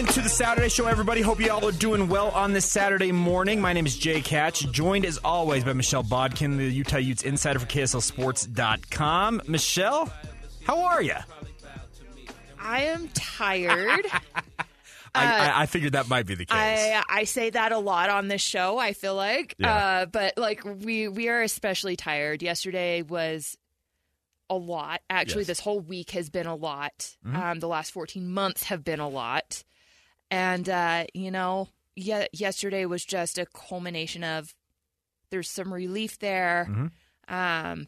Into the Saturday Show, everybody. Hope you all are doing well on this Saturday morning. My name is Jake Hatch, joined as always by Michelle Bodkin, the Utah Utes insider for KSLSports.com. Michelle, how are you? I am tired. I, I, I figured that might be the case. I I say that a lot on this show. I feel like, Yeah. uh, but like we we are especially tired. Yesterday was a lot. Actually, Yes. this whole week has been a lot. Mhm. Um, the last fourteen months have been a lot, and uh, you know, yeah, yesterday was just a culmination of. There's some relief there. Mhm. Um,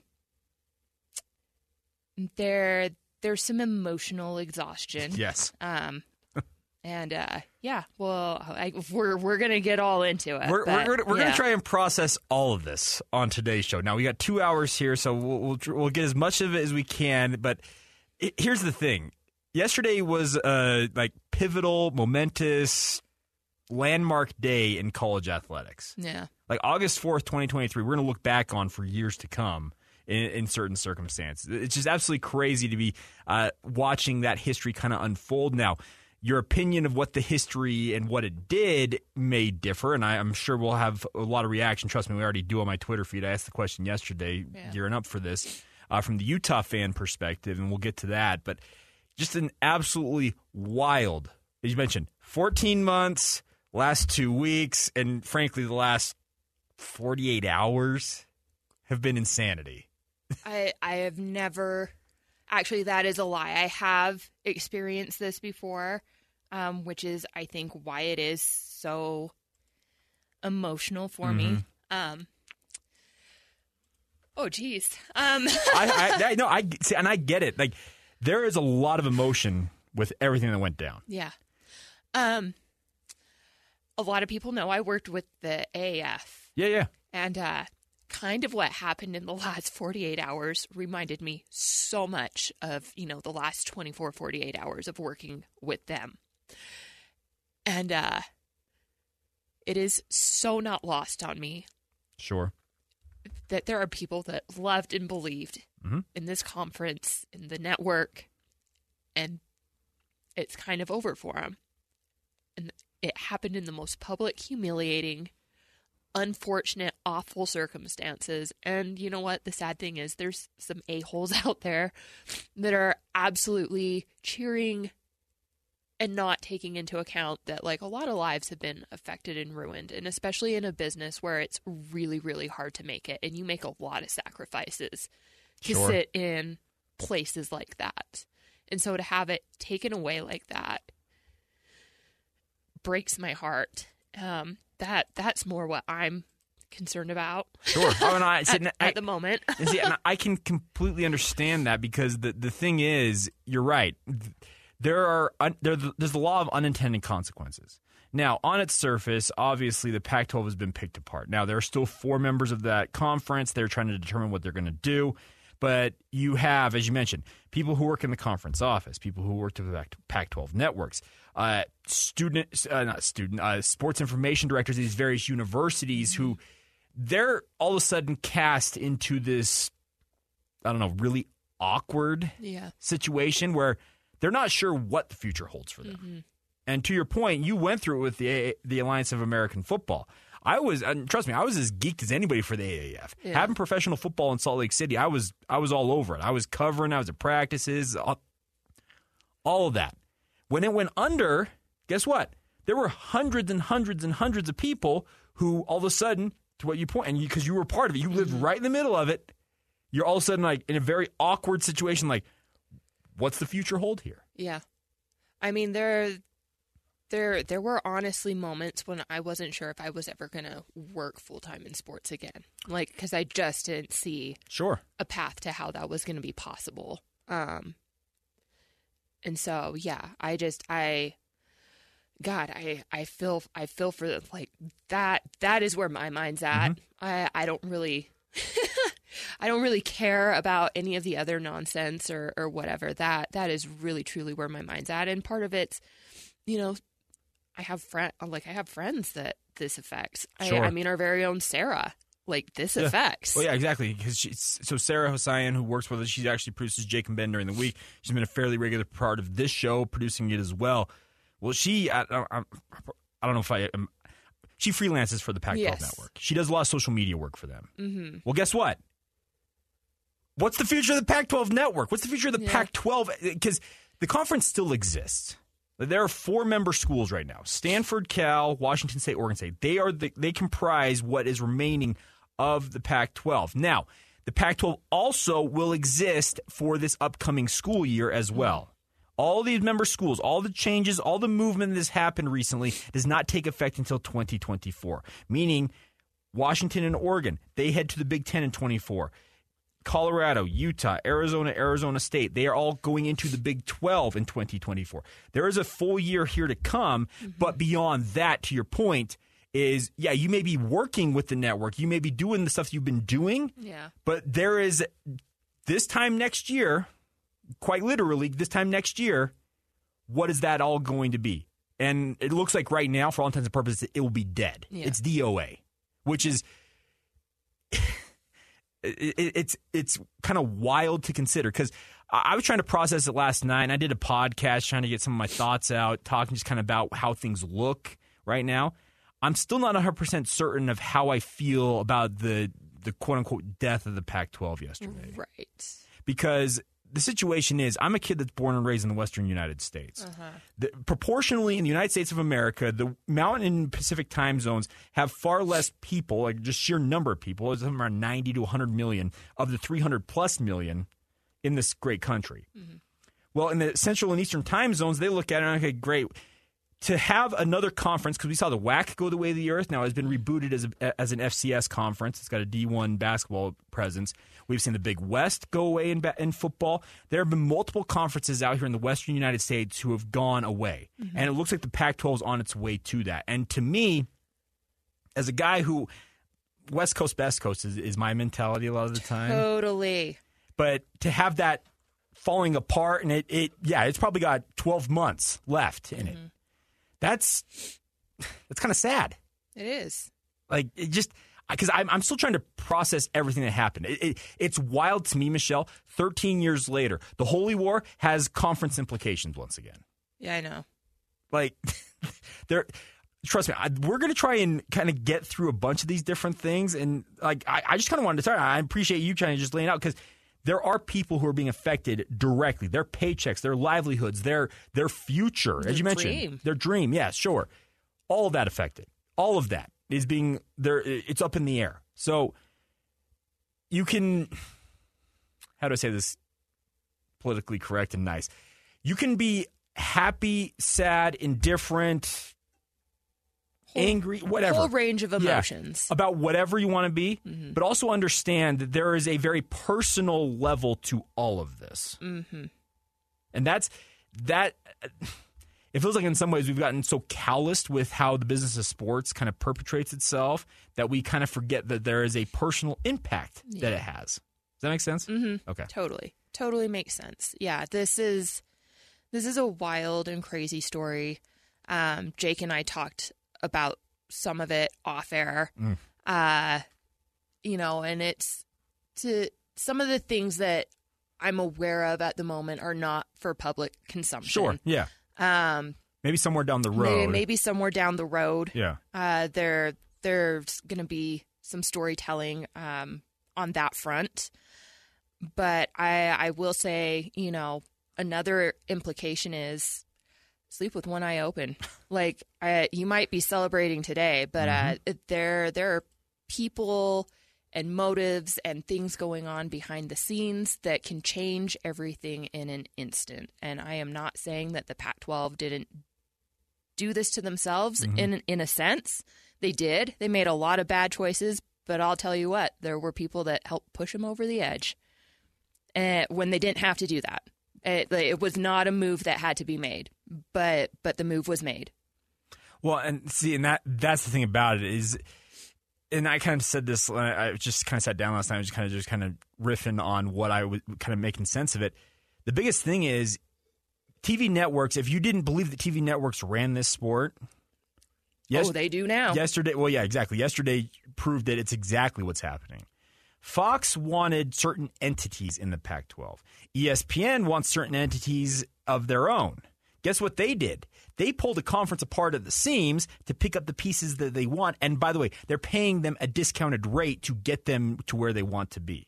there there's some emotional exhaustion. Yes. Um, and uh, yeah, well, I, we're we're gonna get all into it. We're, but, we're, gonna, we're yeah. gonna try and process all of this on today's show. Now we got two hours here, so we'll we'll, we'll get as much of it as we can. But i here's the thing: yesterday was a like pivotal, momentous, landmark day in college athletics. Yeah, Like August fourth, twenty twenty three, we're gonna look back on for years to come. In, in certain circumstances, it's just absolutely crazy to be uh, watching that history kind of unfold. Now, your opinion of what the history and what it did may differ, and I, I'm sure we'll have a lot of reaction. Trust me, we already do on my Twitter feed. I asked the question yesterday, Yeah. gearing up for this, uh, from the Utah fan perspective, and we'll get to that. But just an absolutely wild, as you mentioned, 14 months, last two weeks, and frankly, the last 48 hours have been insanity. I I have never actually that is a lie. I have experienced this before, um, which is I think why it is so emotional for me. Mm-hmm. Um. Oh geez. Um. I, I, I no, I see, and I get it. Like there is a lot of emotion with everything that went down. Yeah. Um a lot of people know I worked with the AF Yeah, yeah. and uh kind of what happened in the last 48 hours reminded me so much of, you know, the last 24 48 hours of working with them. And uh it is so not lost on me Sure. That there are people that loved and believed Mhm. in this conference, in the network, and it's kind of over for them. And it happened in the most public, humiliating, unfortunate, awful circumstances. And you know what? The sad thing is, there's some a-holes out there that are absolutely cheering and not taking into account that like a lot of lives have been affected and ruined and especially in a business where it's really really hard to make it and you make a lot of sacrifices to Sure. sit in places like that and so to have it taken away like that breaks my heart um that that's more what i'm concerned about Sure. Oh, and I, see, at, and at the moment see, I can completely understand that because the the thing is, you're right. There are un, there, there's the law of unintended consequences. Now, on its surface, obviously the Pac 12 has been picked apart. Now, there are still four members of that conference. They're trying to determine what they're going to do. But you have, as you mentioned, people who work in the conference office, people who work to the Pac 12 networks, uh, student, uh, not student, uh, sports information directors at these various universities who they're all of a sudden cast into this, I don't know, really awkward Yeah. situation where they're not sure what the future holds for them. Mm-hmm. And to your point, you went through it with the the Alliance of American Football. I was, and trust me, I was as geeked as anybody for the AAF. Yeah. Having professional football in Salt Lake City, I was I was all over it. I was covering, I was at practices, all, all of that. When it went under, guess what? There were hundreds and hundreds and hundreds of people who all of a sudden, to what you point, and because you, were part of it, you lived right in the middle of it. You're all of a sudden like in a very awkward situation. Like, what's the future hold here? Yeah. I mean there there there were honestly moments when I wasn't sure if I was ever going to work full-time in sports again. Like cuz I just didn't see Sure. a path to how that was going to be possible. Um and so yeah, I just I God, I I feel I feel for like that that is where my mind's at. I I don't really I don't really care about any of the other nonsense or or whatever. That that is really truly where my mind's at and part of it's you know I have friend like I have friends that this affects. Sure. I, I mean our very own Sarah like this Yeah. affects. Well, yeah, exactly. Because so Sarah Hossain, who works with us, she actually produces Jake and Ben during the week. She's been a fairly regular part of this show, producing it as well. Well, she, I, I, I don't know if I, um, she freelances for the Pac-12 Yes. network. She does a lot of social media work for them. Mm-hmm. Well, guess what? What's the future of the Pac-12 network? What's the future of the Yeah. Pac-12? Because the conference still exists. There are four member schools right now: Stanford, Cal, Washington State, Oregon State. They are the, they comprise what is remaining of the Pac-12. Now, the Pac-12 also will exist for this upcoming school year as mm. well. All these member schools, all the changes, all the movement that has happened recently does not take effect until 2024. Meaning, Washington and Oregon they head to the Big Ten in 24. Colorado, Utah, Arizona, Arizona State, they are all going into the Big 12 in 2024. There is a full year here to come, mm-hmm. but beyond that, to your point, is yeah, you may be working with the network, you may be doing the stuff you've been doing, yeah. but there is this time next year, quite literally, this time next year, what is that all going to be? And it looks like right now, for all intents and purposes, it will be dead. Yeah. It's DOA, which is it, it- it's it's kind of wild to consider because I I was trying to process it last night. and I did a podcast trying to get some of my thoughts out, talking just kind of about how things look right now. I'm still not 100 percent certain of how I feel about the the quote unquote death of the Pac-12 yesterday Right. because the situation is I'm a kid that's born and raised in the western United States. Uh-huh. The, proportionally, in the United States of America, the Mountain and Pacific time zones have far less people, like just sheer number of people, it's around 90 to 100 million of the 300 plus million in this great country. Mm-hmm. Well, in the central and eastern time zones, they look at it and okay, great. To have another conference, because we saw the WAC go the way of the earth, now has been rebooted as, a, as an FCS conference. It's got a D1 basketball presence. We've seen the Big West go away in, in football. There have been multiple conferences out here in the western United States who have gone away. Mm-hmm. And it looks like the Pac 12 is on its way to that. And to me, as a guy who, West Coast, Best Coast is, is my mentality a lot of the time Totally. but to have that falling apart and it, it yeah it's probably got 12 months left in it mm-hmm. that's that's kind of sad It is. like it just because I'm, I'm still trying to process everything that happened. It, it, it's wild to me michelle 13 years later the holy war has conference implications once again. Yeah, I know. like there trust me I, we're going to try and kind of get through a bunch of these different things and like i, I just kind of wanted to start i appreciate you trying to just lay it out because there are people who are being affected directly. Their paychecks their livelihoods their their future as Their you mentioned. dream. their dream yeah sure. All of that affected. All of that is being there it's up in the air. So you can how do i say this politically correct and nice? You can be happy sad indifferent angry whatever. A Whole range of Yeah, emotions. about whatever you want to be but also understand that there is a very personal level to all of this. Mm-hmm. and that's that it feels like in some ways we've gotten so calloused with how the business of sports kind of perpetrates itself that we kind of forget that there is a personal impact yeah. that it has. Does that make sense? Mm-hmm. Okay. Totally. Totally makes sense. Yeah, this is this is a wild and crazy story. Um, Jake and I talked about some of it off air. Mm. Uh, you know, and it's to some of the things that I'm aware of at the moment are not for public consumption. Sure. Yeah. Um, maybe somewhere down the road. Maybe, maybe somewhere down the road. Yeah. Uh, there, there's going to be some storytelling um, on that front. But I, I will say, you know, another implication is sleep with one eye open. like, I, you might be celebrating today, but uh, mm-hmm. uh, there, there are people and motives and things going on behind the scenes that can change everything in an instant. And I am not saying that the Pac 12 didn't do this to themselves mm-hmm. in in a sense. They did. They made a lot of bad choices, but I'll tell you what, there were people that helped push them over the edge. And when they didn't have to do that. It, it was not a move that had to be made, but but the move was made. Well, and see, and that that's the thing about it is and I kind of said this. I just kind of sat down last night. I was just kind of just kind of riffing on what I was kind of making sense of it. The biggest thing is TV networks. If you didn't believe that TV networks ran this sport, oh, yes, oh, they do now. Yesterday, well, yeah, exactly. Yesterday proved that it's exactly what's happening. Fox wanted certain entities in the Pac-12. ESPN wants certain entities of their own. Guess what they did? They pulled a conference apart at the seams to pick up the pieces that they want. And by the way, they're paying them a discounted rate to get them to where they want to be.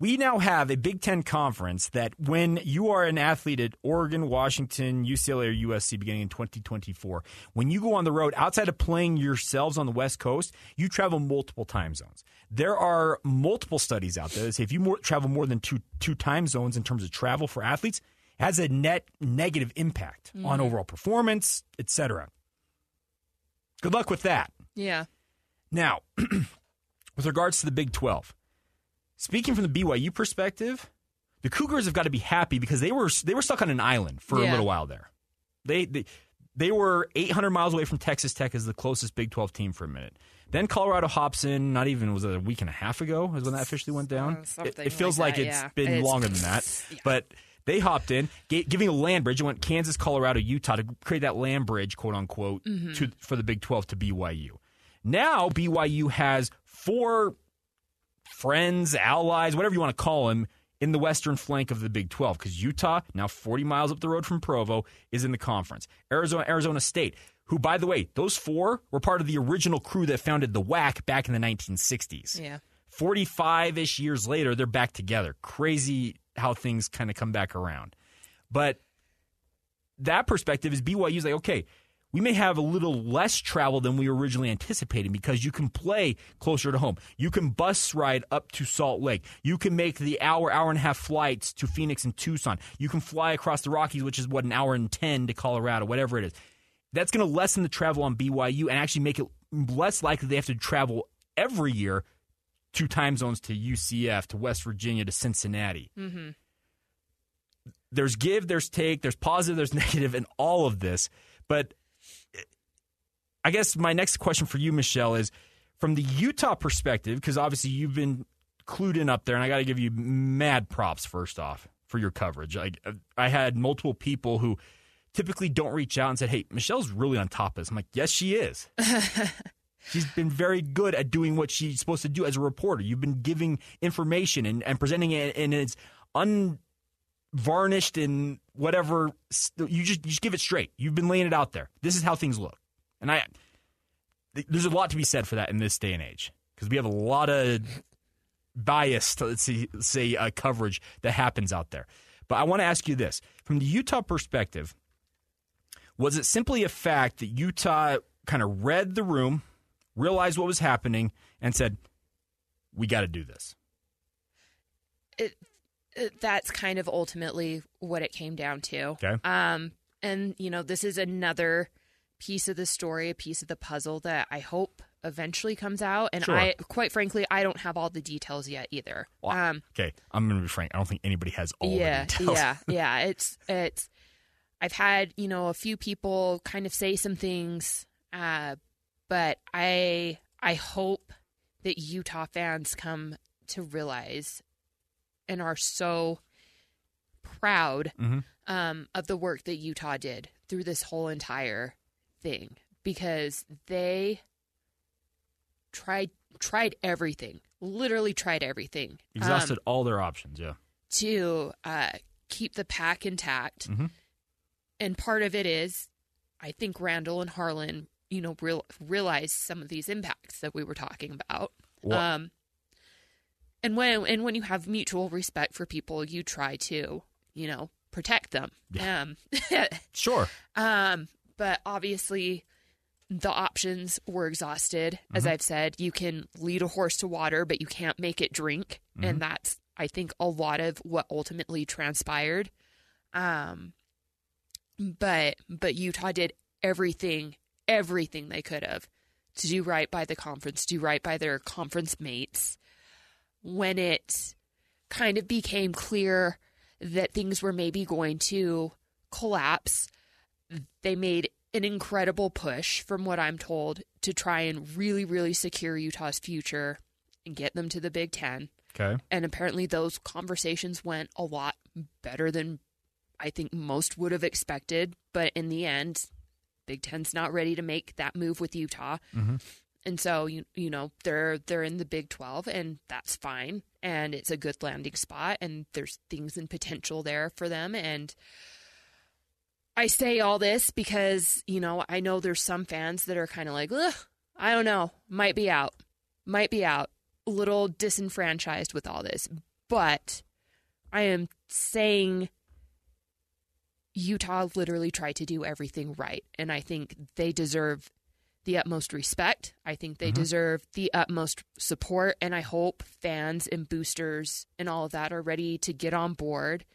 We now have a Big Ten conference that when you are an athlete at Oregon, Washington, UCLA, or USC beginning in 2024, when you go on the road outside of playing yourselves on the West Coast, you travel multiple time zones. There are multiple studies out there that say if you more, travel more than two, two time zones in terms of travel for athletes, has a net negative impact mm. on overall performance, etc. Good luck with that. Yeah. Now, with regards to the Big 12, speaking from the BYU perspective, the Cougars have got to be happy because they were they were stuck on an island for yeah. a little while there. They, they they were 800 miles away from Texas Tech as the closest Big 12 team for a minute. Then Colorado hops in. Not even was it a week and a half ago? Is when that officially went down. It, it, feels like, like it's yeah. been it's, longer than that, yeah. but they hopped in, giving a land bridge. It went Kansas, Colorado, Utah to create that land bridge, quote unquote, mm-hmm. to, for the Big 12 to BYU. Now BYU has four friends, allies, whatever you want to call them, in the western flank of the Big 12 because Utah, now 40 miles up the road from Provo, is in the conference. Arizona, Arizona State, who, by the way, those four were part of the original crew that founded the WAC back in the 1960s. Yeah. 45 ish years later, they're back together. Crazy how things kind of come back around. But that perspective is BYU's like, okay, we may have a little less travel than we originally anticipated because you can play closer to home. You can bus ride up to Salt Lake. You can make the hour, hour and a half flights to Phoenix and Tucson. You can fly across the Rockies, which is what, an hour and 10 to Colorado, whatever it is. That's going to lessen the travel on BYU and actually make it less likely they have to travel every year two time zones to UCF, to West Virginia, to Cincinnati. Mm-hmm. There's give, there's take, there's positive, there's negative in all of this. But I guess my next question for you, Michelle, is from the Utah perspective, because obviously you've been clued in up there, and I got to give you mad props first off for your coverage. I, I had multiple people who typically don't reach out and said, "Hey, Michelle's really on top of this." I'm like, "Yes, she is." She's been very good at doing what she's supposed to do as a reporter. You've been giving information and, and presenting it in it's unvarnished and whatever. You just, you just give it straight. You've been laying it out there. This is how things look. And I, there's a lot to be said for that in this day and age because we have a lot of biased, let's see, say, uh, coverage that happens out there. But I want to ask you this from the Utah perspective, was it simply a fact that Utah kind of read the room? Realized what was happening, and said, "We got to do this." It, it, that's kind of ultimately what it came down to. Okay. Um, and you know, this is another piece of the story, a piece of the puzzle that I hope eventually comes out. And sure. I, quite frankly, I don't have all the details yet either. Well, um, okay, I'm going to be frank. I don't think anybody has all yeah, the details. Yeah, yeah. It's it's. I've had you know a few people kind of say some things, uh, but I I hope that Utah fans come to realize and are so proud Mhm. um, of the work that Utah did through this whole entire thing because they tried tried everything, literally tried everything, um, Exhausted all their options. Yeah. to uh, keep the pack intact. Mhm. And part of it is, I think Randall and Harlan, you know, real, realize some of these impacts that we were talking about. Um, and when and when you have mutual respect for people, you try to, you know, protect them. Um, Sure. um, but obviously, the options were exhausted. As I've said, you can lead a horse to water, but you can't make it drink, and that's I think a lot of what ultimately transpired. Um, but but Utah did everything, everything they could have to do right by the conference, do right by their conference mates. When it kind of became clear that things were maybe going to collapse, they made an incredible push, from what I'm told, to try and really, really secure Utah's future and get them to the Big Ten. Okay. And apparently, those conversations went a lot better than I think most would have expected. But in the end, Big Ten's not ready to make that move with Utah. Mm-hmm. And so you you know they're they're in the Big Twelve, and that's fine, and it's a good landing spot, and there's things and potential there for them. And I say all this because you know I know there's some fans that are kind of like, Ugh, I don't know, might be out, might be out, a little disenfranchised with all this, but I am saying Utah literally tried to do everything right, and I think they deserve the utmost respect. I think they mm-hmm. deserve the utmost support, and I hope fans and boosters and all of that are ready to get on board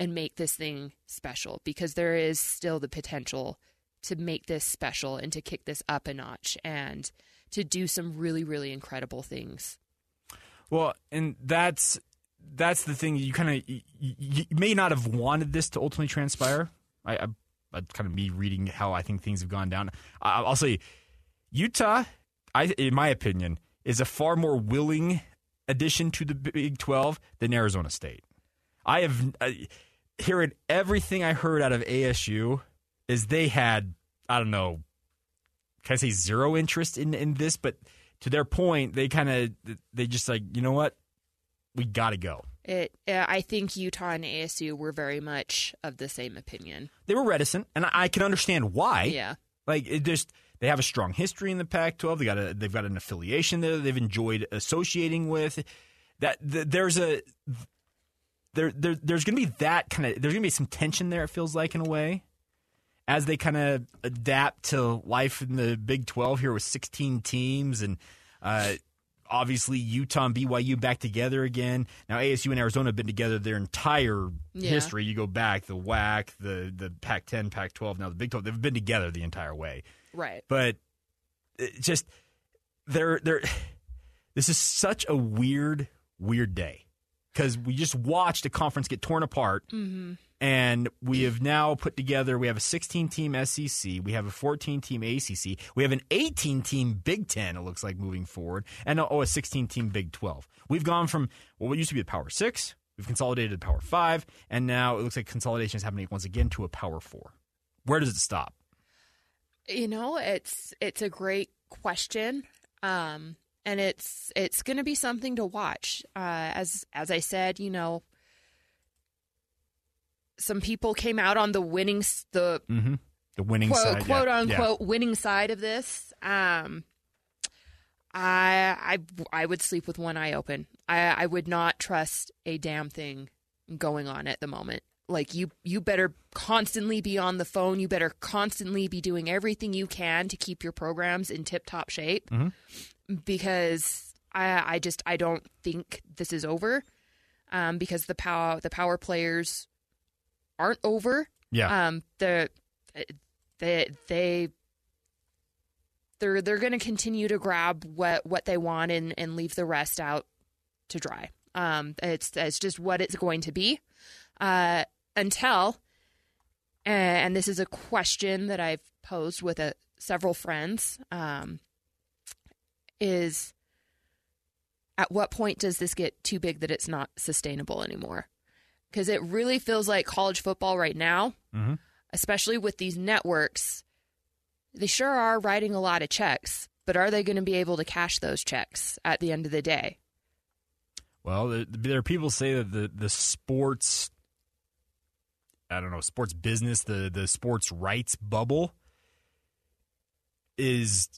and make this thing special because there is still the potential to make this special and to kick this up a notch and to do some really, really incredible things. Well, and that's that's the thing. You kind of you, you may not have wanted this to ultimately transpire. I, I, I kind of me reading how I think things have gone down. I, I'll say Utah, I in my opinion, is a far more willing addition to the Big Twelve than Arizona State. I have uh, hearing everything I heard out of ASU is they had I don't know can I say zero interest in in this, but to their point, they kind of they just like you know what, we got to go. It, uh, I think Utah and ASU were very much of the same opinion. They were reticent, and I, I can understand why. Yeah. like it just they have a strong history in the Pac-12. They got a they've got an affiliation there. They've enjoyed associating with. That th- there's a there, there there's going to be that kind of there's going to be some tension there. It feels like in a way as they kind of adapt to life in the Big 12 here with 16 teams and uh, obviously Utah and BYU back together again. Now ASU and Arizona have been together their entire Yeah. history. You go back the WAC, the the Pac-10, Pac-12, now the Big 12. They've been together the entire way. Right. But it just they're they're this is such a weird weird day because we just watched a conference get torn apart mm-hmm. And we have now put together we have a 16 team SEC, we have a 14 team ACC, we have an 18 team Big 10 it looks like moving forward and oh a 16 team Big 12. We've gone from what used to be the Power 6, we've consolidated the Power 5 and now it looks like consolidation is happening once again to a Power 4. Where does it stop? You know, it's it's a great question. Um and it's it's going to be something to watch. Uh as as I said, you know, some people came out on the winning the Mhm. The winning quote, side. quote yeah. unquote winning side of this. Um, I I I would sleep with one eye open. I I would not trust a damn thing going on at the moment. Like you you better constantly be on the phone. You better constantly be doing everything you can to keep your programs in tip top shape. Because I I just I don't think this is over. Um, because the power the power players aren't over Yeah. um the they they they're they're going to continue to grab what what they want and and leave the rest out to dry um it's it's just what it's going to be uh until and this is a question that I've posed with a, several friends, um, is at what point does this get too big that it's not sustainable anymore? Because it really feels like college football right now, Mhm. especially with these networks, they sure are writing a lot of checks, but are they going to be able to cash those checks at the end of the day? Well, there, there are people say that the the sports, I don't know, sports business, the the sports rights bubble is.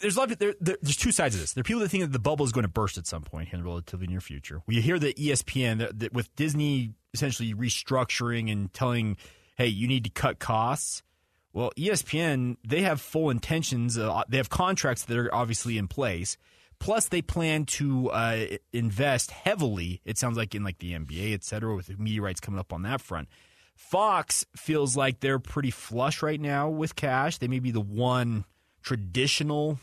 There's a lot of, there, there, there's two sides of this. There are people that think that the bubble is going to burst at some point in the relatively near future. We hear that ESPN, that, that with Disney essentially restructuring and telling, hey, you need to cut costs. Well, ESPN, they have full intentions. Uh, they have contracts that are obviously in place. Plus, they plan to uh, invest heavily. It sounds like in like the NBA, et cetera, with media rights coming up on that front. Fox feels like they're pretty flush right now with cash. They may be the one traditional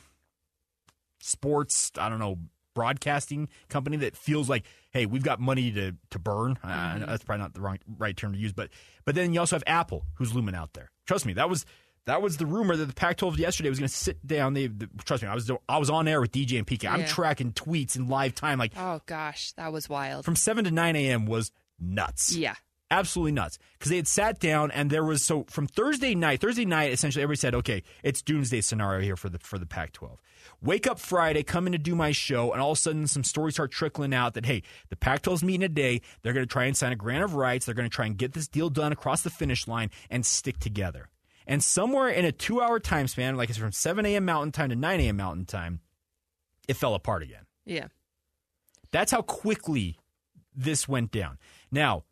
sports, I don't know, broadcasting company that feels like, hey, we've got money to to burn. Uh, that's probably not the wrong, right term to use, but but then you also have Apple, who's looming out there. Trust me, that was that was the rumor that the Pac-12 yesterday was going to sit down. They the, trust me, I was I was on air with DJ and PK. I'm tracking tweets in live time, like Oh gosh, that was wild. from seven to nine a.m. was nuts yeah. Absolutely nuts because they had sat down and there was so from Thursday night. Thursday night, essentially, everybody said, "Okay, it's doomsday scenario here for the for the Pac-12." Wake up Friday, come in to do my show, and all of a sudden, some stories start trickling out that hey, the Pac-12's meeting today. They're going to try and sign a grant of rights. They're going to try and get this deal done across the finish line and stick together. And somewhere in a two-hour time span, like it's from 7 a.m. Mountain Time to 9 a.m. Mountain Time, it fell apart again. Yeah. That's how quickly this went down. Now,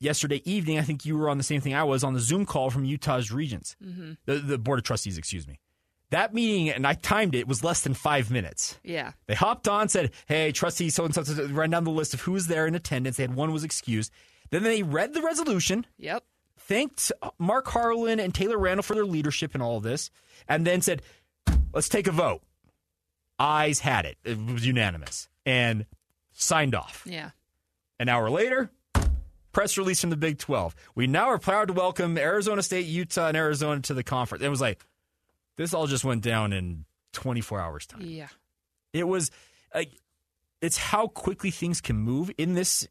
yesterday evening, I think you were on the same thing I was on the Zoom call from Utah's Regents, Mm-hmm. the, the Board of Trustees, excuse me. That meeting, and I timed it, was less than five minutes. Yeah. They hopped on, said, "Hey, trustee, so and so," ran down the list of who's there in attendance. They had one was excused. Then they read the resolution, Yep. thanked Mark Harlan and Taylor Randall for their leadership in all of this, and then said, "Let's take a vote." Ayes had it; it was unanimous, and signed off. Yeah. An hour later, press release from the Big 12. We now are proud to welcome Arizona State, Utah, and Arizona to the conference. It was like, this all just went down in 24 hours' time. Yeah. It was, like, it's how quickly things can move in this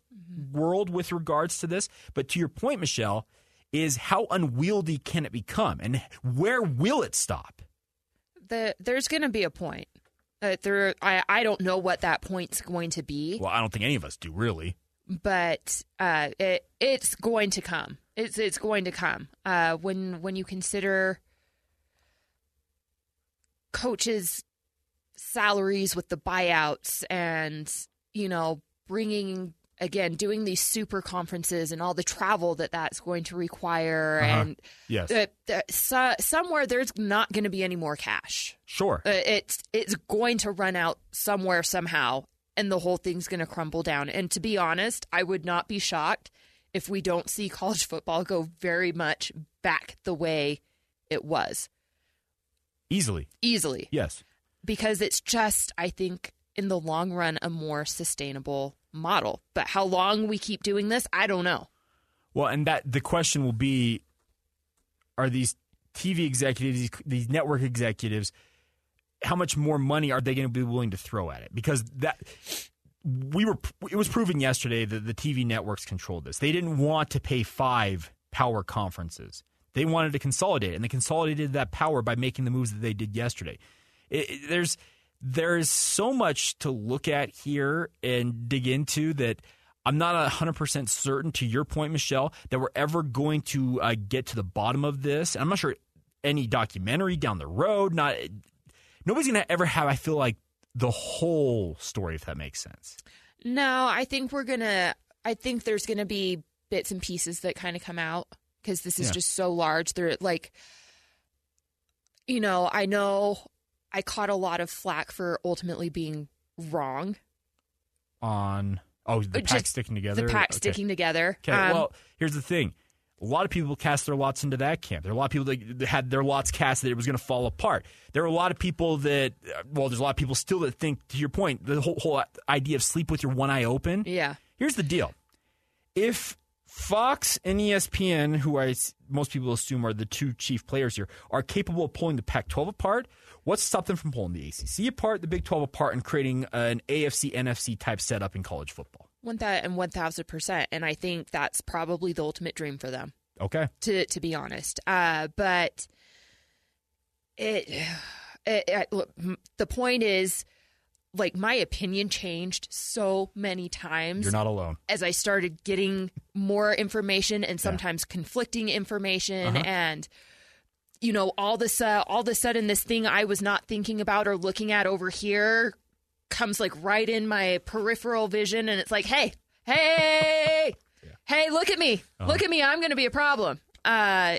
world with regards to this. But to your point, Michelle, is how unwieldy can it become? And where will it stop? The, there's going to be a point. Uh, there, I, I don't know what that point's going to be, Well, I don't think any of us do, really. But uh, it, it's going to come. It's it's going to come. Uh, when when you consider coaches' salaries with the buyouts and you know bringing again doing these super conferences and all the travel that that's going to require Uh-huh. and Yes. uh, uh, so, somewhere there's not going to be any more cash. Sure. Uh, it's it's going to run out somewhere somehow, and the whole thing's going to crumble down. And to be honest, I would not be shocked if we don't see college football go very much back the way it was Easily. easily Yes. because it's just I think in the long run a more sustainable model. But how long we keep doing this, I don't know. Well, and that the question will be: Are these TV executives, these, these network executives, how much more money are they going to be willing to throw at it? Because that we were, it was proven yesterday that the TV networks controlled this. They didn't want to pay five power conferences. They wanted to consolidate, and they consolidated that power by making the moves that they did yesterday. It, it- there's there's so much to look at here and dig into that I'm not 100% certain, to your point, Michelle, that we're ever going to uh, get to the bottom of this. And I'm not sure any documentary down the road, not nobody's going to ever have, I feel like, the whole story, if that makes sense. No, I think we're gonna. I think there's gonna be bits and pieces that kind of come out because this is Yeah. just so large. They're like, you know, I know I caught a lot of flack for ultimately being wrong. On, oh, the pack just sticking together? The pack Okay. sticking together. Okay, Um, well, here's the thing. A lot of people cast their lots into that camp. There are a lot of people that had their lots cast that it was going to fall apart. There are a lot of people that, well, there's a lot of people still that think, to your point, the whole, whole idea of sleep with your one eye open. yeah, Here's the deal. If Fox and ESPN, who I most people assume are the two chief players here, are capable of pulling the Pac-12 apart. What's to stop them from pulling the ACC apart, the Big 12 apart, and creating an AFC NFC type setup in college football? One that and one thousand percent, and I think that's probably the ultimate dream for them. Okay. To to be honest, uh, but it, it, it look, the point is, like my opinion changed so many times. You're not alone. as I started getting more information and sometimes conflicting information Uh-huh. and you know all this uh, all of a sudden this thing I was not thinking about or looking at over here comes like right in my peripheral vision and it's like hey hey hey look at me Uh-huh. look at me I'm going to be a problem uh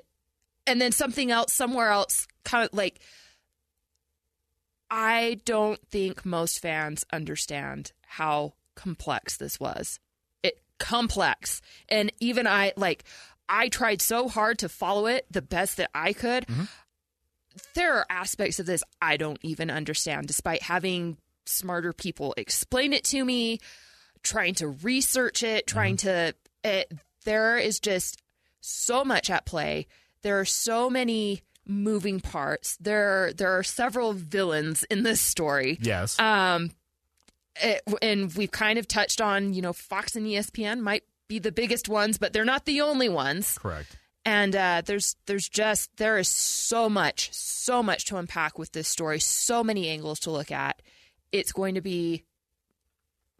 and then something else somewhere else kind of like I don't think most fans understand how complex this was. It complex. And even I like I tried so hard to follow it the best that I could. There are aspects of this I don't even understand despite having smarter people explain it to me, trying to research it, trying to it, there is just so much at play. There are so many moving parts. There there are several villains in this story. Yes. Um, it, and we've kind of touched on, you know, Fox and ESPN might be the biggest ones, but they're not the only ones. Correct. And uh, there's there's just there is so much, so much to unpack with this story. So many angles to look at. It's going to be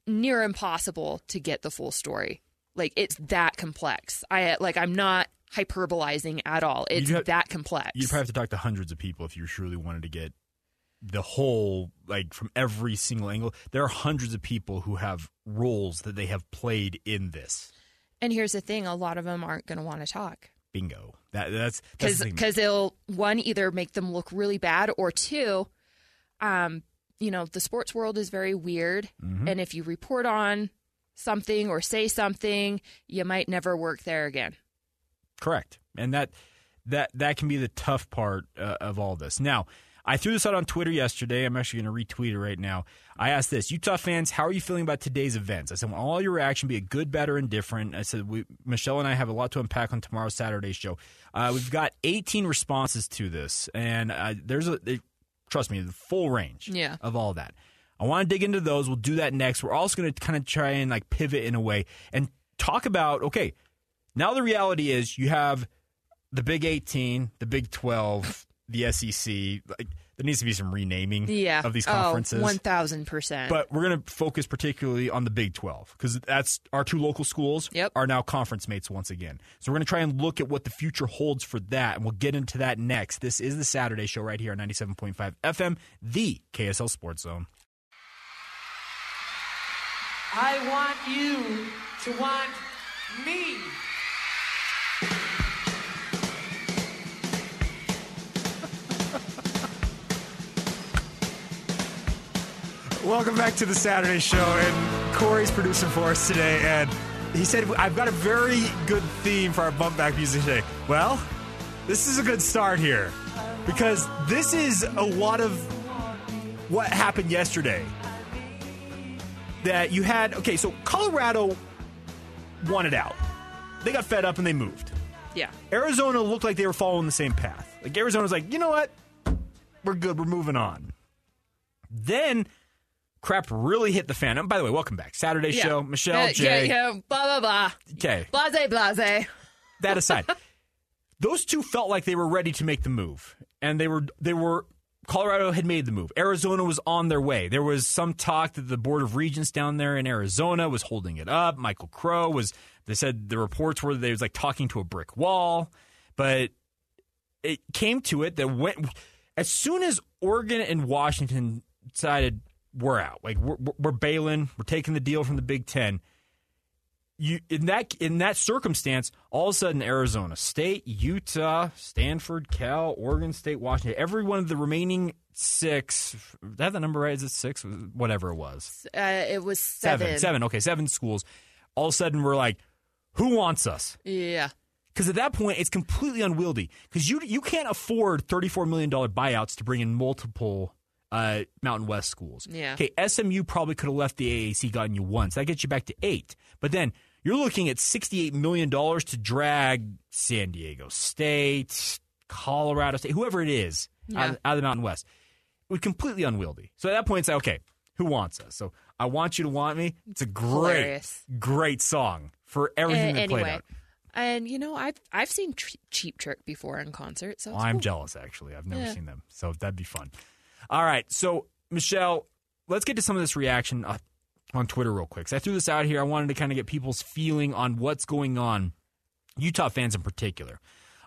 near impossible to get the full story. Like it's that complex. I like I'm not hyperbolizing at all. It's have- that complex. You'd probably have to talk to hundreds of people if you truly wanted to get the whole, like from every single angle. There are hundreds of people who have roles that they have played in this. and here's the thing: a lot of them aren't going to want to talk. Bingo. That that's that's because because it'll one either make them look really bad or two um you know the sports world is very weird Mm-hmm. and if you report on something or say something you might never work there again Correct, and that that that can be the tough part uh, of all this. Now, I threw this out on Twitter yesterday. I'm actually going to retweet it right now. I asked this: Utah fans, how are you feeling about today's events? I said, "Want all your reaction be a good, bad, or indifferent?" I said, we, Michelle and I have a lot to unpack on tomorrow's Saturday show. Uh, we've got 18 responses to this, and uh, there's a trust me, the full range Yeah. of all that. I want to dig into those. We'll do that next. We're also going to kind of try and like pivot in a way and talk about okay, now the reality is you have the Big 18, the Big 12, the SEC. Like there needs to be some renaming yeah of these Oh, conferences. 1000% but we're going to focus particularly on the Big 12 because that's our two local schools Yep. are now conference mates once again. So we're going to try and look at what the future holds for that, and we'll get into that next. This is the Saturday show right here on 97.5 FM, the KSL Sports Zone. I want you to want me. Welcome back to the Saturday show, and Corey's producing for us today, and he said I've got a very good theme for our bump back music today. Well, this is a good start here because this is a lot of what happened yesterday. That you had okay, so Colorado wanted out. They got fed up and they moved. yeah Arizona looked like they were following the same path. Like Arizona's like, you know what? We're good. We're moving on. Then crap really hit the fan. And by the way, welcome back. Saturday yeah. show. Michelle, yeah, Jay. yeah, yeah blah blah blah Okay. blase blase That aside, those two felt like they were ready to make the move, and they were they were. Colorado had made the move. Arizona was on their way. There was some talk that the Board of Regents down there in Arizona was holding it up. Michael Crow was. They said the reports were that they was like talking to a brick wall, but it came to it that when as soon as Oregon and Washington decided we're out, like we're, we're bailing, we're taking the deal from the Big Ten. You in that in that circumstance, all of a sudden Arizona State, Utah, Stanford, Cal, Oregon State, Washington, every one of the remaining six. Did I have the number right? Is it six? Whatever it was, uh, it was seven. seven. Seven. Okay, seven schools. All of a sudden, we're like, who wants us? yeah Because at that point, it's completely unwieldy. Because you you can't afford thirty four million dollar buyouts to bring in multiple uh, Mountain West schools. Yeah. Okay, SMU probably could have left the AAC, gotten you once. That gets you back to eight. But then you're looking at $68 million to drag San Diego State, Colorado State, whoever it is Yeah. out, out of the Mountain West. It would completely unwieldy. So at that point, it's like, okay, who wants us? So I want you to want me. It's a great, Hilarious. great song for everything A- that played out. and you know, I've I've seen Cheap Trick before in concert, so it's I'm cool. jealous, actually. I've never Yeah. seen them. So that'd be fun. All right. So, Michelle, let's get to some of this reaction uh, on Twitter real quick. So I threw this out here. I wanted to kind of get people's feeling on what's going on, Utah fans in particular.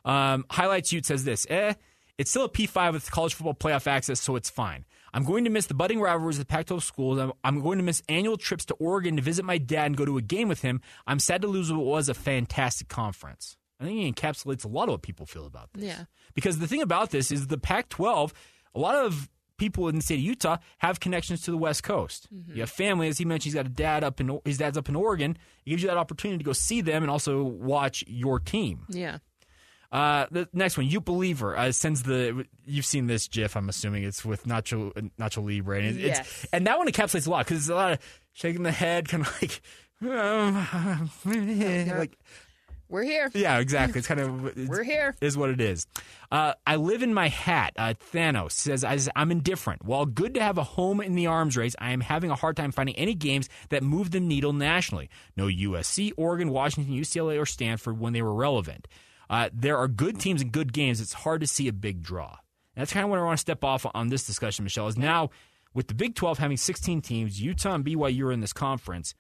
Um, Highlights Ute says this Eh, it's still a P5 with college football playoff access, so it's fine. I'm going to miss the budding rivalries of the Pac 12 schools. I'm, I'm going to miss annual trips to Oregon to visit my dad and go to a game with him. I'm sad to lose what was a fantastic conference. I think he encapsulates a lot of what people feel about this. Yeah. Because the thing about this is the Pac 12, a lot of people in the state of Utah have connections to the West Coast. You have family, as he mentioned, he's got a dad up in his dad's up in Oregon. It gives you that opportunity to go see them and also watch your team. Yeah. Uh, the next one, you believer, uh, sends the. You've seen this GIF, I'm assuming it's with Nacho Nacho Libre, and it- Yes. it's and that one encapsulates a lot because it's a lot of shaking the head, kind of like, like We're here. yeah, exactly. It's kind of it's, We're here. is what it is. Uh, I live in my hat. Uh, Thanos says "I- I'm indifferent. While good to have a home in the arms race, I am having a hard time finding any games that move the needle nationally. No USC, Oregon, Washington, UCLA, or Stanford when they were relevant. Uh, there are good teams and good games. It's hard to see a big draw. And that's kind of where I want to step off on this discussion, Michelle. Is now with the Big 12 having 16 teams, Utah and BYU are in this conference.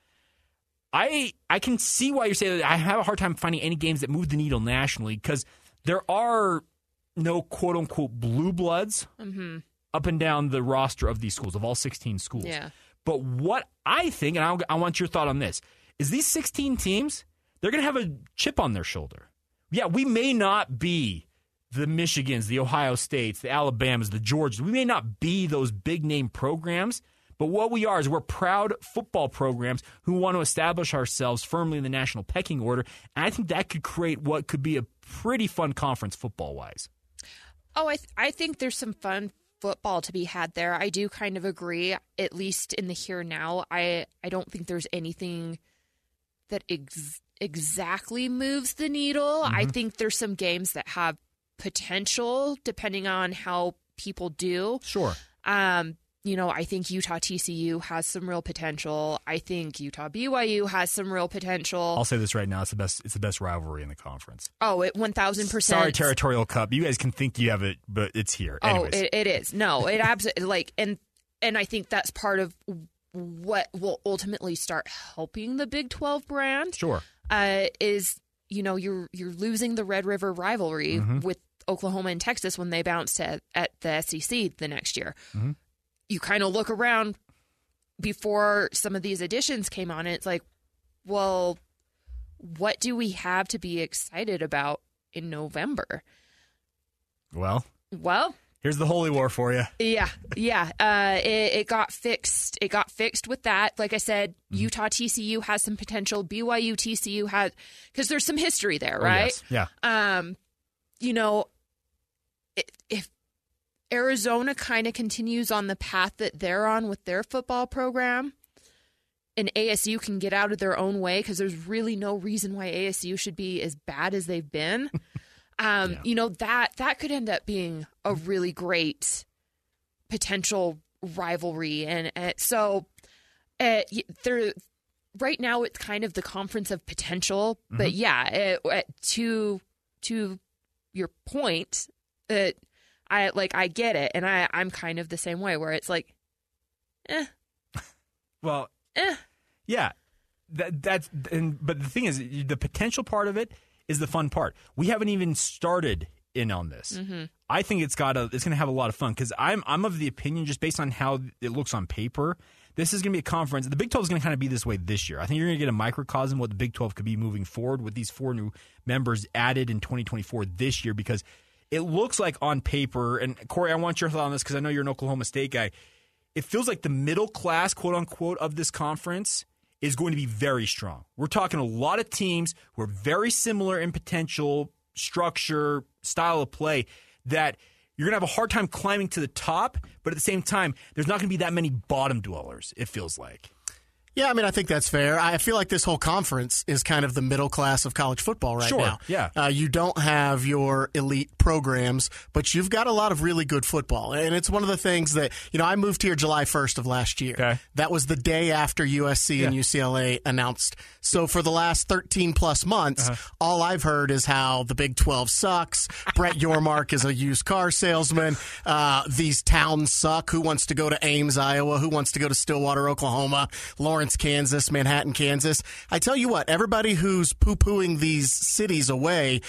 I I can see why you're saying that I have a hard time finding any games that move the needle nationally because there are no quote unquote blue bloods mm-hmm. up and down the roster of these schools of all 16 schools. Yeah. But what I think, and I, I want your thought on this, is these 16 teams they're going to have a chip on their shoulder. Yeah, we may not be the Michigans, the Ohio States, the Alabamas, the Georgias. We may not be those big name programs, but what we are is we're proud football programs who want to establish ourselves firmly in the national pecking order. And I think that could create what could be a pretty fun conference football wise. Oh, I th- I think there's some fun football to be had there. I do kind of agree, at least in the here now. I I don't think there's anything that ex- exactly moves the needle. I think there's some games that have potential depending on how people do. Sure. Um, you know, I think Utah TCU has some real potential. I think Utah BYU has some real potential. I'll say this right now: it's the best. It's the best rivalry in the conference. oh, it one thousand percent. Sorry, territorial cup. You guys can think you have it, but it's here. Oh, it, it is. No, it absolutely like and and I think that's part of what will ultimately start helping the Big 12 brand. sure. Uh, is you know you're you're losing the Red River rivalry Mm-hmm. with Oklahoma and Texas when they bounce to, at the SEC the next year. Mm-hmm. You kind of look around before some of these additions came on, and it's like, well, what do we have to be excited about in November? Well, Well, here's the holy war for you. Yeah, yeah. Uh, it, it got fixed. It got fixed with that. Like I said, Mm-hmm. Utah TCU has some potential. BYU TCU has because there's some history there, Oh, right? yes. Yeah. Um, you know, Arizona kind of continues on the path that they're on with their football program, and ASU can get out of their own way because there's really no reason why ASU should be as bad as they've been. Um, You know that that could end up being a really great potential rivalry, and, so uh, there. Right now, it's kind of the conference of potential, but yeah, it, to to your point, that I like I get it, and I I'm kind of the same way where it's like, eh, Well, eh, yeah. That that's and but the thing is, the potential part of it is the fun part. We haven't even started in on this. I think it's got a it's going to have a lot of fun because I'm I'm of the opinion just based on how it looks on paper. This is going to be a conference. The Big 12 is going to kind of be this way this year. I think you're going to get a microcosm of what the Big 12 could be moving forward with these four new members added in 2024 this year because it looks like on paper. And Corey, I want your thought on this because I know you're an Oklahoma State guy. It feels like the middle class, quote unquote, of this conference is going to be very strong. We're talking a lot of teams who are very similar in potential, structure, style of play that you're going to have a hard time climbing to the top, but at the same time, there's not going to be that many bottom dwellers, it feels like. Yeah, I mean, I think that's fair. I feel like this whole conference is kind of the middle class of college football right Sure, now. yeah. Uh, you don't have your elite programs, but you've got a lot of really good football. And it's one of the things that, you know, I moved here July 1st of last year. Okay. That was the day after USC and UCLA announced. So for the last 13 plus months, Uh-huh. all I've heard is how the Big 12 sucks. Brett Yormark is a used car salesman. Uh, these towns suck. Who wants to go to Ames, Iowa? Who wants to go to Stillwater, Oklahoma? Lawrence, Kansas, Manhattan, Kansas. I tell you what, everybody who's poo pooing these cities away,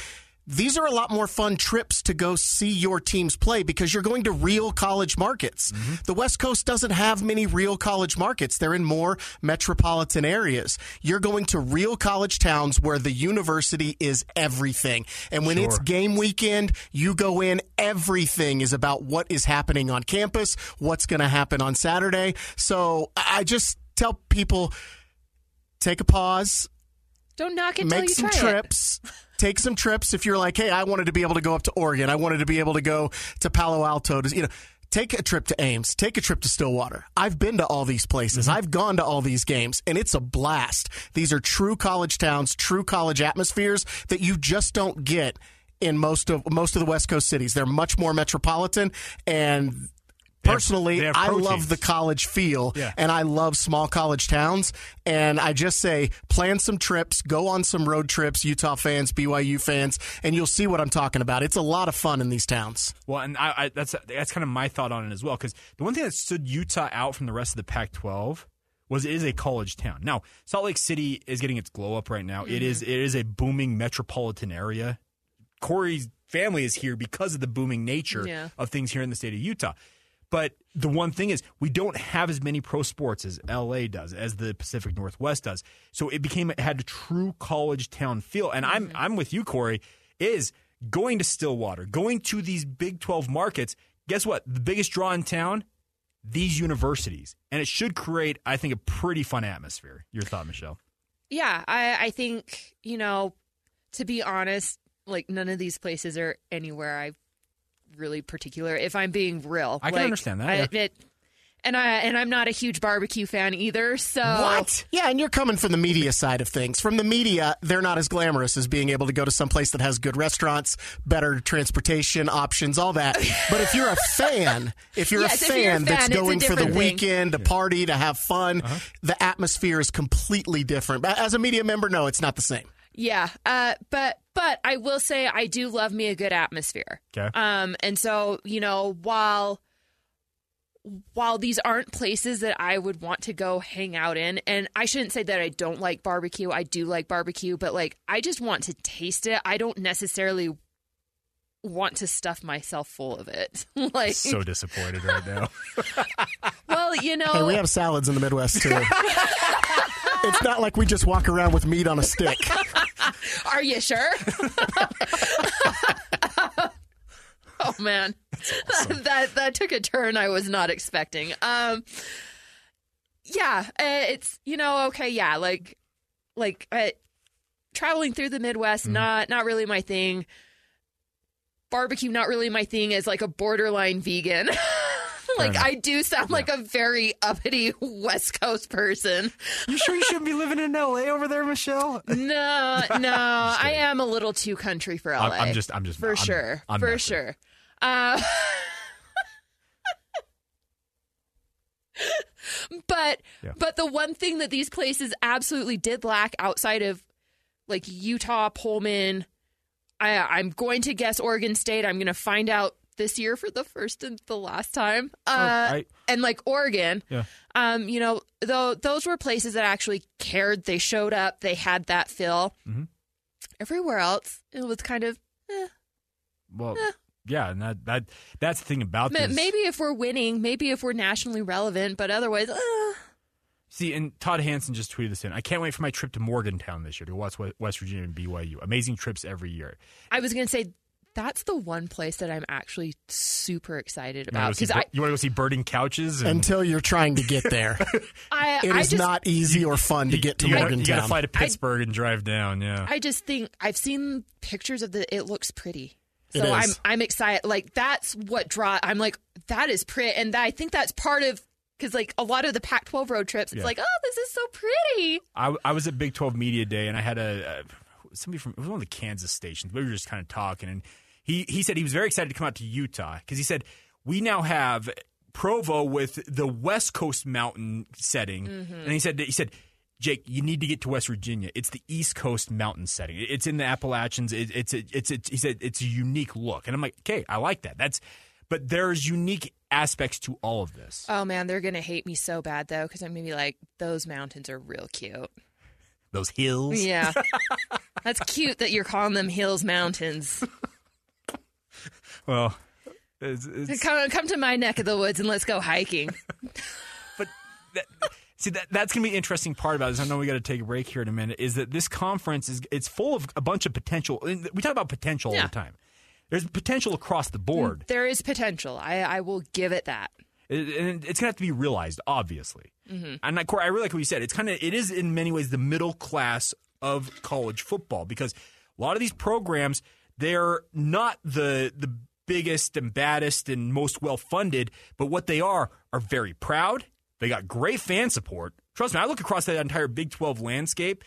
these are a lot more fun trips to go see your teams play because you're going to real college markets. Mm-hmm. The West Coast doesn't have many real college markets. They're in more metropolitan areas. You're going to real college towns where the university is everything. And when it's game weekend, you go in, everything is about what is happening on campus, what's going to happen on Saturday. So I I just tell people take a pause, Don't knock it till make you some try trips. Take some trips. If you're like, hey, I wanted to be able to go up to Oregon. I wanted to be able to go to Palo Alto. To, you know, take a trip to Ames. Take a trip to Stillwater. I've been to all these places. Mm-hmm. I've gone to all these games, and it's a blast. These are true college towns, true college atmospheres that you just don't get in most of most of the West Coast cities. They're much more metropolitan and. Have- Personally, they have I love the college feel Yeah. and I love small college towns. And I just say, plan some trips, go on some road trips, Utah fans, BYU fans, and you'll see what I'm talking about. It's a lot of fun in these towns. Well, and I, I, that's that's kind of my thought on it as well. Because the one thing that stood Utah out from the rest of the Pac-12 was it is a college town. Now, Salt Lake City is getting its glow up right now. It mm-hmm. is it is a booming metropolitan area. Corey's family is here because of the booming nature Yeah. of things here in the state of Utah. But the one thing is, we don't have as many pro sports as LA does, as the Pacific Northwest does. So it became it had a true college town feel. And I'm mm-hmm. I'm with you, Corey. Is going to Stillwater, going to these Big Twelve markets. Guess what? The biggest draw in town, these universities, and it should create, I think, a pretty fun atmosphere. Your thought, Michelle? Yeah, I, I think, you know, to be honest, like none of these places are anywhere I really particular. If I'm being real, I can understand that, I- yeah. it- and I and I'm not a huge barbecue fan either. So What? Yeah, and you're coming from the media side of things. From the media, they're not as glamorous as being able to go to some place that has good restaurants, better transportation options, all that. But if you're a fan, if you're Yes, a if fan you're a that's fan, it's a going for the thing. weekend to party, to have fun, uh-huh. the atmosphere is completely different. But as a media member, no, it's not the same. Yeah, uh, but but I will say I do love me a good atmosphere. Okay. Um, and so you know while while these aren't places that I would want to go hang out in, and I shouldn't say that I don't like barbecue. I do like barbecue, but like I just want to taste it. I don't necessarily want to stuff myself full of it. like, So disappointed right now. well, you know, Hey, we have salads in the Midwest too. it's not like we just walk around with meat on a stick. Are you sure? oh man, that that took a turn I was not expecting. Um, yeah, uh, it's you know okay, yeah, like like uh, traveling through the Midwest, not not really my thing. Barbecue, not really my thing. As like a borderline vegan. like. I do sound like a very uppity West Coast person. you sure you shouldn't be living in LA over there, Michelle? No, no, I am a little too country for LA. I'm- I'm just- I'm just- for I'm- sure, I'm for sure. Uh, but Yeah. but the one thing that these places absolutely did lack outside of like Utah, Pullman, I, I'm going to guess Oregon State. I'm going to find out this year for the first and the last time. Uh, I- and like Oregon, Yeah. um, you know, though those were places that actually cared. They showed up. They had that feel. Mhm. Everywhere else, it was kind of eh. Well, yeah, and that that that's the thing about Ma- this. maybe if we're winning, maybe if we're nationally relevant, but otherwise, uh, See, and Todd Hansen just tweeted this in. I can't wait for my trip to Morgantown this year to watch West West Virginia and BYU. Amazing trips every year. I was going to say that's the one place that I'm actually super excited You wanna about go see because I, you want to go see birding couches and Until you're trying to get there. I, It I is just, not easy or fun to get to you, gotta, you Morgantown. gotta fly to Pittsburgh and drive down. Yeah, I just think I've seen pictures of the. It looks pretty. It So I'm. I'm excited. Like that's what draw. I'm like that is pretty, and I think that's part of Because like a lot of the Pac-12 road trips, it's Yeah. like, oh, this is so pretty. I, I was at Big 12 Media Day and I had a, a somebody from it was one of the Kansas stations. We were just kind of talking, and he he said he was very excited to come out to Utah because he said we now have Provo with the West Coast mountain setting, mm-hmm. and he said he said. Jake, you need to get to West Virginia. It's the East Coast mountain setting. It's in the Appalachians. It, it's a, it's a, he said it's a unique look, and I'm like, okay, I like that. That's, but there's unique aspects to all of this. Oh man, they're gonna hate me so bad though, because I'm gonna be like, those mountains are real cute. Those hills, Yeah, that's cute that you're calling them hills mountains. Well, it's, it's, Come come to my neck of the woods and let's go hiking. but that, see that that's gonna be an interesting part about this. I know we got to take a break here in a minute. Is that this conference is it's full of a bunch of potential. We talk about potential Yeah. all the time. There's potential across the board, There is potential. I I will give it that. It- and it's gonna have to be realized, obviously. Mhm. And I, I really like what you said. It's kind of it is in many ways the middle class of college football because a lot of these programs they're not the the biggest and baddest and most well funded, but what they are are very proud. They got great fan support. Trust me, I look across that entire Big Twelve landscape.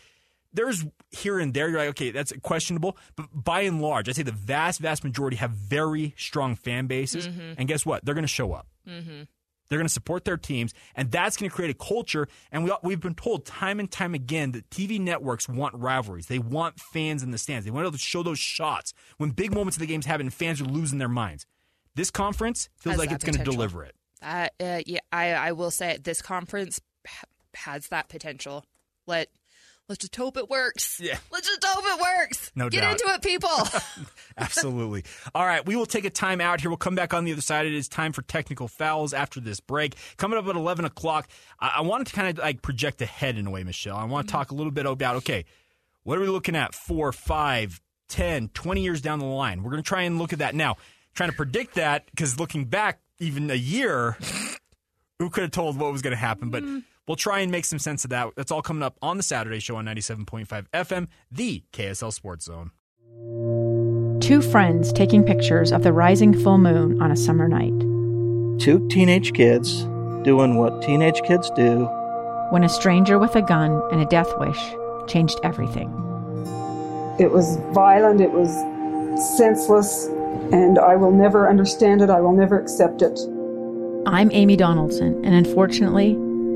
There's here and there, you're like, okay, that's questionable. But by and large, I'd say the vast, vast majority have very strong fan bases. Mhm. And guess what? They're going to show up. Mm-hmm. They're going to support their teams, and that's going to create a culture. And we, we've been told time and time again that TV networks want rivalries. They want fans in the stands. They want to show those shots when big moments of the games happen and fans are losing their minds. This conference feels Has like it's going to deliver it. That uh, yeah, I I will say it, this conference has that potential. Let let's just hope it works. Yeah. Let's just hope it works. No Get doubt. into it, people. Absolutely. All right, we will take a time out here. We'll come back on the other side. It is time for technical fouls after this break. Coming up at 11 o'clock, I, I wanted to kind of like project ahead in a way, Michelle. I want to mm-hmm. talk a little bit about, okay, what are we looking at four, five, 10, 20 years down the line? We're going to try and look at that now. Trying to predict that because looking back even a year, who could have told what was going to happen? But mm. We'll try and make some sense of that. That's all coming up on the Saturday show on 97.5 FM, the KSL Sports Zone. Two friends taking pictures of the rising full moon on a summer night. Two teenage kids doing what teenage kids do. When a stranger with a gun and a death wish changed everything. It was violent, it was senseless, and I will never understand it. I will never accept it. I'm Amy Donaldson, and unfortunately,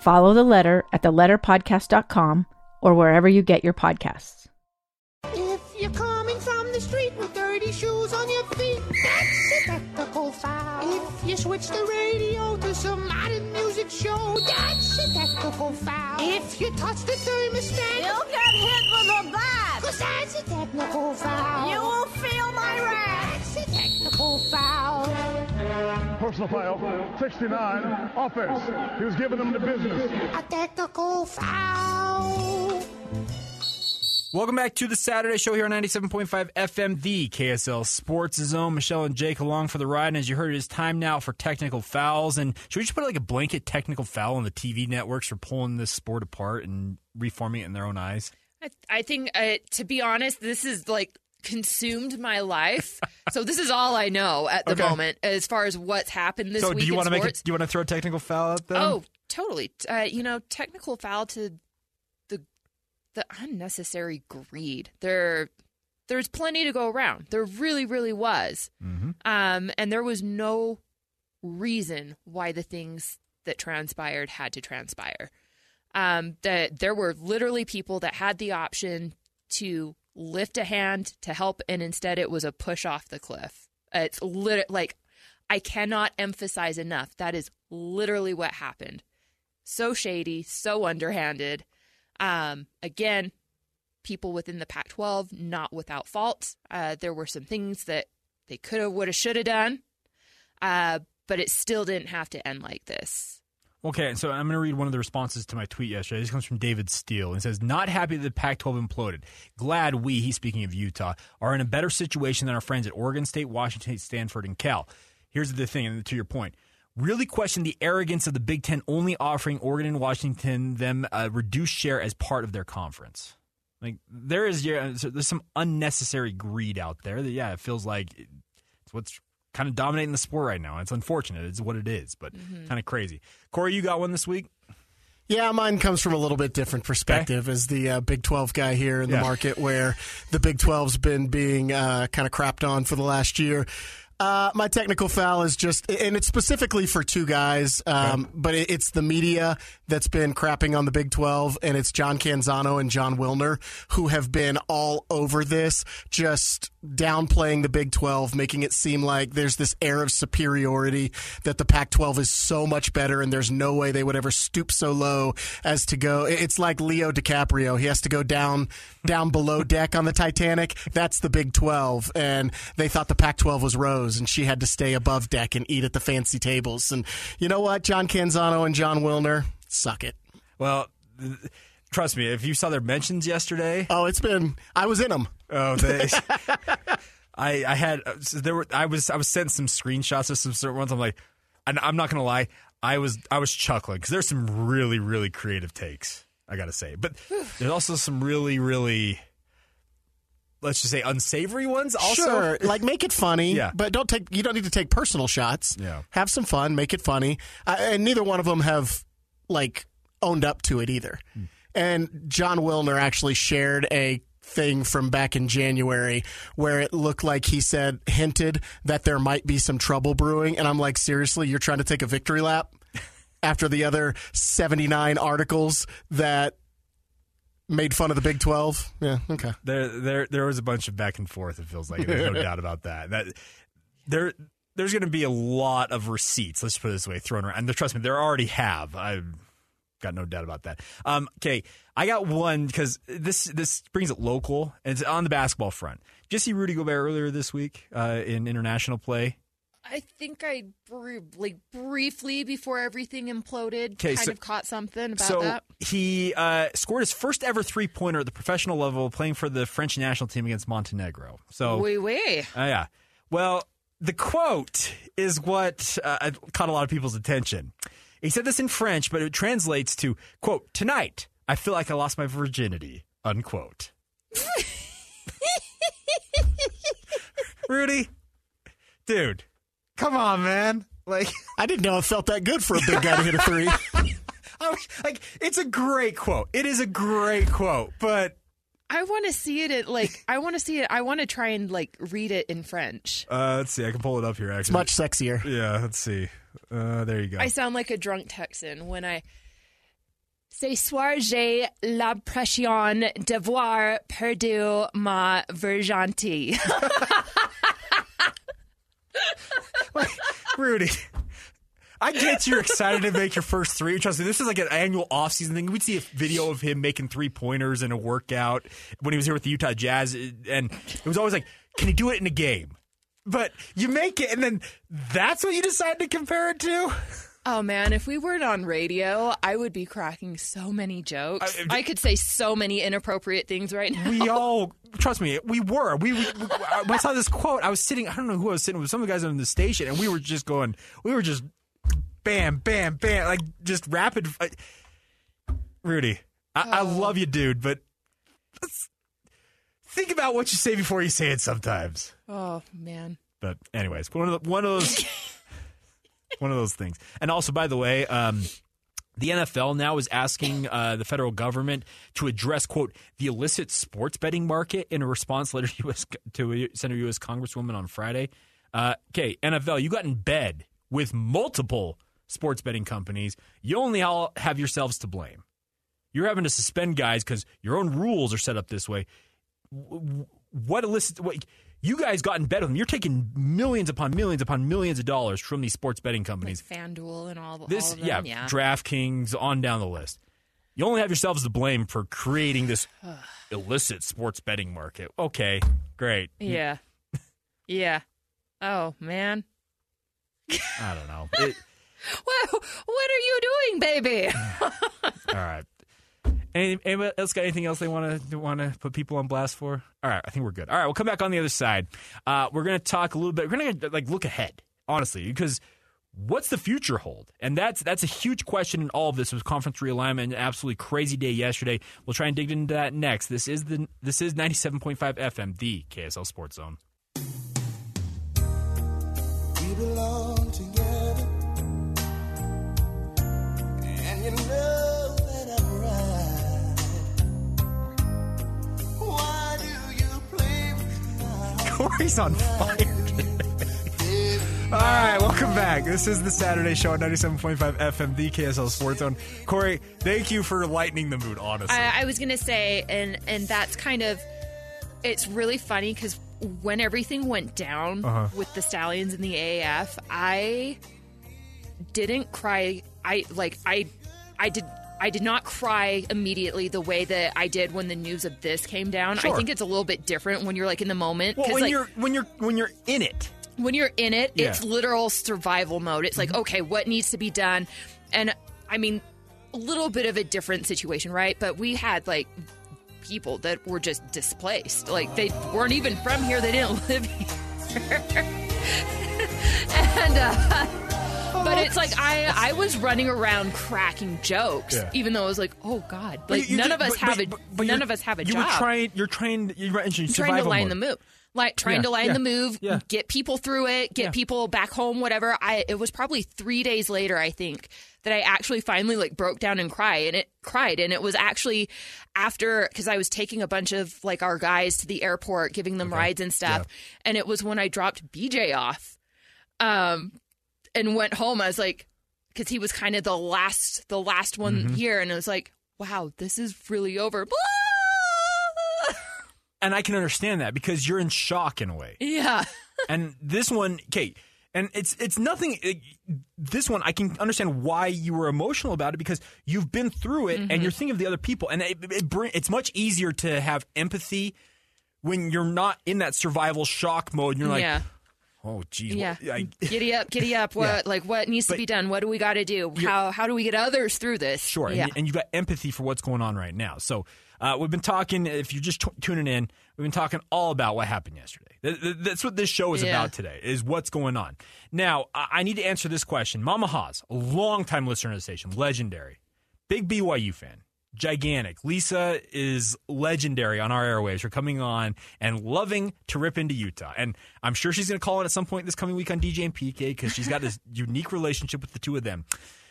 Follow the letter at theletterpodcast.com or wherever you get your podcasts. If you're coming from the street with dirty shoes on your feet, that's a technical foul. If you switch the radio to some modern music show, that's a technical foul. If you touch the thermostat, you'll get hit with a bat. Cause that's a technical foul. You will feel my wrath. That's a technical foul. Personal foul, 69, offense. He was giving them the business. A technical foul. Welcome back to the Saturday show here on 97.5 FM, the KSL Sports Zone. Michelle and Jake along for the ride. And as you heard, it is time now for technical fouls. And should we just put like a blanket technical foul on the TV networks for pulling this sport apart and reforming it in their own eyes? I, I think, uh, to be honest, this is like consumed my life. so this is all I know at the Okay. moment as far as what's happened this so week. do you want to make it? Do you want to throw a technical foul at them? Oh, totally. Uh, you know, technical foul to the the unnecessary greed. There, there's plenty to go around. There really, really was. Mm-hmm. Um, and there was no reason why the things that transpired had to transpire. Um, that there were literally people that had the option to lift a hand to help, and instead it was a push off the cliff. It's lit- like I cannot emphasize enough. That is literally what happened. So shady, so underhanded. Um, again, people within the Pac 12, not without fault. Uh, there were some things that they could have, would have, should have done. Uh, but it still didn't have to end like this. Okay, so I'm going to read one of the responses to my tweet yesterday. This comes from David Steele. It says, Not happy that the Pac 12 imploded. Glad we, he's speaking of Utah, are in a better situation than our friends at Oregon State, Washington State, Stanford, and Cal. Here's the thing, and to your point, really question the arrogance of the Big Ten only offering Oregon and Washington them a reduced share as part of their conference. Like there is, there's some unnecessary greed out there. That yeah, it feels like it's what's kind of dominating the sport right now. It's unfortunate. It's what it is, but Mm-hmm. kind of crazy. Corey, you got one this week. Yeah, mine comes from a little bit different perspective as the uh, Big 12 guy here in the market where the Big 12's been being uh, kind of crapped on for the last year. Uh, my technical foul is just, and it's specifically for two guys, um, but it, it's the media that's been crapping on the Big 12, and it's John Canzano and Jon Wilner who have been all over this, just downplaying the Big 12, making it seem like there's this air of superiority, that the Pac 12 is so much better, and there's no way they would ever stoop so low as to go. It's like Leo DiCaprio. He has to go down, down below deck on the Titanic. That's the Big 12. And they thought the Pac 12 was Rose, and she had to stay above deck and eat at the fancy tables. And you know what? John Canzano and Jon Wilner, suck it. Well, th- trust me, if you saw their mentions yesterday, Oh, it's been, I was in them. Oh, they. I, I had uh, so there were I was I was sent some screenshots of some certain ones. I'm like, and I'm not gonna lie, I was I was chuckling because there's some really really creative takes. I gotta say, but there's also some really really let's just say unsavory ones. Also, Sure, like make it funny, Yeah. but don't take. You don't need to take personal shots. Yeah. have some fun, make it funny, uh, and neither one of them have like owned up to it either. Hmm. And Jon Wilner actually shared a thing from back in January where it looked like he said hinted that there might be some trouble brewing, and I'm like, seriously, you're trying to take a victory lap after the other 79 articles that made fun of the Big 12. Yeah, okay. there there there was a bunch of back and forth. It feels like there's no doubt about that. That there there's going to be a lot of receipts. Let's put it this way, thrown around. And trust me, there already have. I've got no doubt about that. Um, okay, I got one because this this brings it local and it's on the basketball front. Did you see Rudy Gobert earlier this week uh, in international play? I think I br- like briefly before everything imploded, Okay, kind so- of caught something about so that. he uh, scored his first ever three pointer at the professional level, playing for the French national team against Montenegro. So Wait, wait. Oh, yeah. Well, the quote is what uh, caught a lot of people's attention. He said this in French, but it translates to, quote, tonight, I feel like I lost my virginity, unquote. Rudy, dude, come on, man. Like, I didn't know it felt that good for a big guy to hit a three. I was- like, it's a great quote. It is a great quote, but I want to see it. At, like I want to see it. I want to try and like read it in French. uh, let's see. I can pull it up here, actually. It's much sexier. Yeah, let's see. Uh, there you go. I sound like a drunk Texan when I. Ce soir, j'ai l'impression d'avoir perdu ma virginité. Rudy. I get you're excited to make your first three. Trust me, this is like an annual offseason thing. We'd see a video of him making three pointers in a workout when he was here with the Utah Jazz, and it was always like, "Can he do it in a game?" But you make it, and then that's what you decide to compare it to. Oh man, if we weren't on radio, I would be cracking so many jokes. I- uh, I, could say so many inappropriate things right now. We all trust me. We were. We, we, we I saw this quote, I was sitting. I don't know who I was sitting with. Some of the guys on the station, and we were just going. We were just bam, bam, bam, like just rapid. I- Rudy, I, I oh. love you, dude, but think about what you say before you say it. Sometimes, Oh man. but anyways, one of the, one of those one of those things. And also, by the way, um, the NFL now is asking uh, the federal government to address quote the illicit sports betting market in a response letter to US to Senator U.S. Congresswoman on Friday. Uh, okay, NFL, you got in bed with multiple sports betting companies. You only all have yourselves to blame. You're having to suspend guys because your own rules are set up this way. What illicit? What you guys got in bed with them? You're taking millions upon millions upon millions of dollars from these sports betting companies. FanDuel and all, This, all of them. yeah, Yeah. DraftKings on down the list. You only have yourselves to blame for creating this illicit sports betting market. Okay, great. yeah. yeah. Oh man. I don't know. It, what, what are you doing, baby? all right. Any, anybody else got anything else they want to want to put people on blast for? All right, I think we're good. All right, we'll come back on the other side. Uh, we're going to talk a little bit. We're going to like look ahead, honestly, because what's the future hold? And that's that's a huge question in all of this. It was conference realignment, an absolutely crazy day yesterday. We'll try and dig into that next. This is the this is ninety seven point five FM, the KSL Sports Zone. We belong together. And you know Corey's on fire. All right, welcome back. This is the Saturday show on 97.5 FM, the KSL Sports Zone. Corey, thank you for lightening the mood, honestly. I, I was gonna say, and and that's kind of, it's really funny because when everything went down Uh-huh. with the Stallions and the AAF, I didn't cry. I like I, I did. I did not cry immediately the way that I did when the news of this came down. I think it's a little bit different when you're like in the moment. well, when like, you're when you're when you're in it, when you're in it, Yeah. it's literal survival mode. It's like, okay, what needs to be done? And I mean, a little bit of a different situation, right? But we had like people that were just displaced. Like they weren't even from here, they didn't live here. and uh but it's like I I was running around cracking jokes, Yeah. even though I was like, oh god, like you- you none ju- of us but- have but- a but- none you're- of us have a you job were trying. You're trying. You're trying to line mode. the move like trying Yeah, to line yeah, the move yeah. get people through it get Yeah. people back home whatever i it was probably three days later i think that i actually finally like broke down and cried and it cried and it was actually after because i was taking a bunch of like our guys to the airport giving them rides and stuff and it was when i dropped bj off um and went home i was like because he was kind of the last the last one Mhm. here and I was like wow this is really over And I can understand that because you're in shock in a way. yeah and this one, okay, and it's it's nothing. It, this one, I can understand why you were emotional about it because you've been through it Mm-hmm. and you're thinking of the other people, and it, it bring, it's much easier to have empathy when you're not in that survival shock mode. And you're like, yeah oh, geez, Yeah. I, giddy up, giddy up. What Yeah. like what needs to be done? What do we got to do? How how do we get others through this? Sure, Yeah. and, and you've got empathy for what's going on right now. So uh, we've been talking. If you're just t- tuning in, we've been talking all about what happened yesterday. Th- th- That's what this show is Yeah. about today. Is what's going on. Now, I I need to answer this question. Mama Haas, a longtime listener to the station, legendary, big BYU fan, gigantic. Lisa is legendary on our airwaves for coming on and loving to rip into Utah. And I'm sure she's going to call in at some point this coming week on DJ and PK because she's got this unique relationship with the two of them.